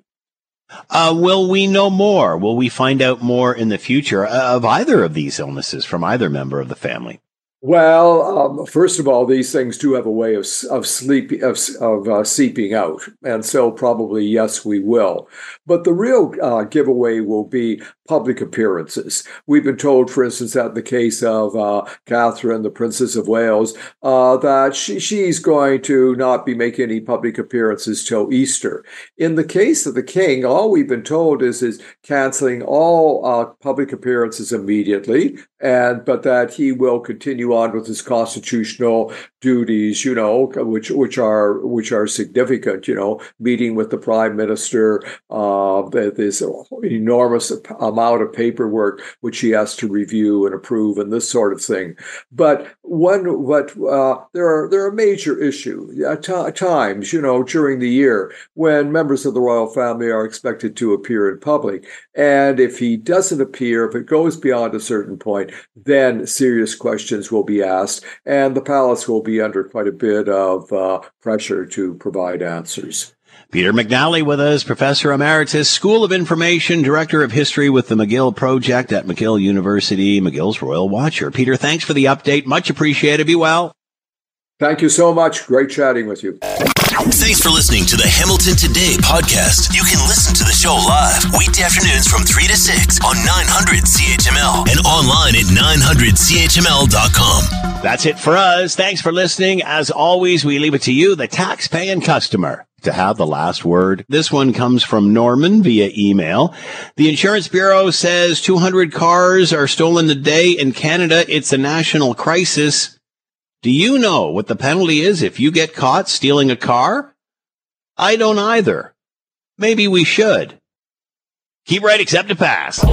Speaker 3: Uh, will we know more? Will we find out more in the future of either of these illnesses from either member of the family?
Speaker 13: Well, um, first of all, these things do have a way of of sleep of, of uh, seeping out, and so probably yes, we will. But the real uh, giveaway will be public appearances. We've been told, for instance, that in the case of uh, Catherine, the Princess of Wales, uh, that she, she's going to not be making any public appearances till Easter. In the case of the King, all we've been told is is canceling all uh, public appearances immediately, and but that he will continue on with his constitutional duties, you know, which which are which are significant, you know, meeting with the prime minister, uh, this enormous amount of paperwork which he has to review and approve, and this sort of thing. But one, but uh, there are there are major issues at t- times, you know, during the year when members of the royal family are expected to appear in public, and if he doesn't appear, if it goes beyond a certain point, then serious questions will be asked, and the palace will be under quite a bit of uh, pressure to provide answers.
Speaker 3: Peter McNally with us, Professor Emeritus, School of Information, Director of History with the McGill Project at McGill University, McGill's Royal Watcher. Peter, thanks for the update. Much appreciated. Be well.
Speaker 13: Thank you so much. Great chatting with you.
Speaker 1: Thanks for listening to the Hamilton Today podcast. You can listen to the show live weekday afternoons from 3 to 6 on 900 CHML and online at 900CHML.com.
Speaker 3: That's it for us. Thanks for listening. As always, we leave it to you, the tax-paying customer, to have the last word. This one comes from Norman via email. The Insurance Bureau says 200 cars are stolen a day in Canada. It's a national crisis. Do you know what the penalty is if you get caught stealing a car? I don't either. Maybe we should. Keep right, accept a pass.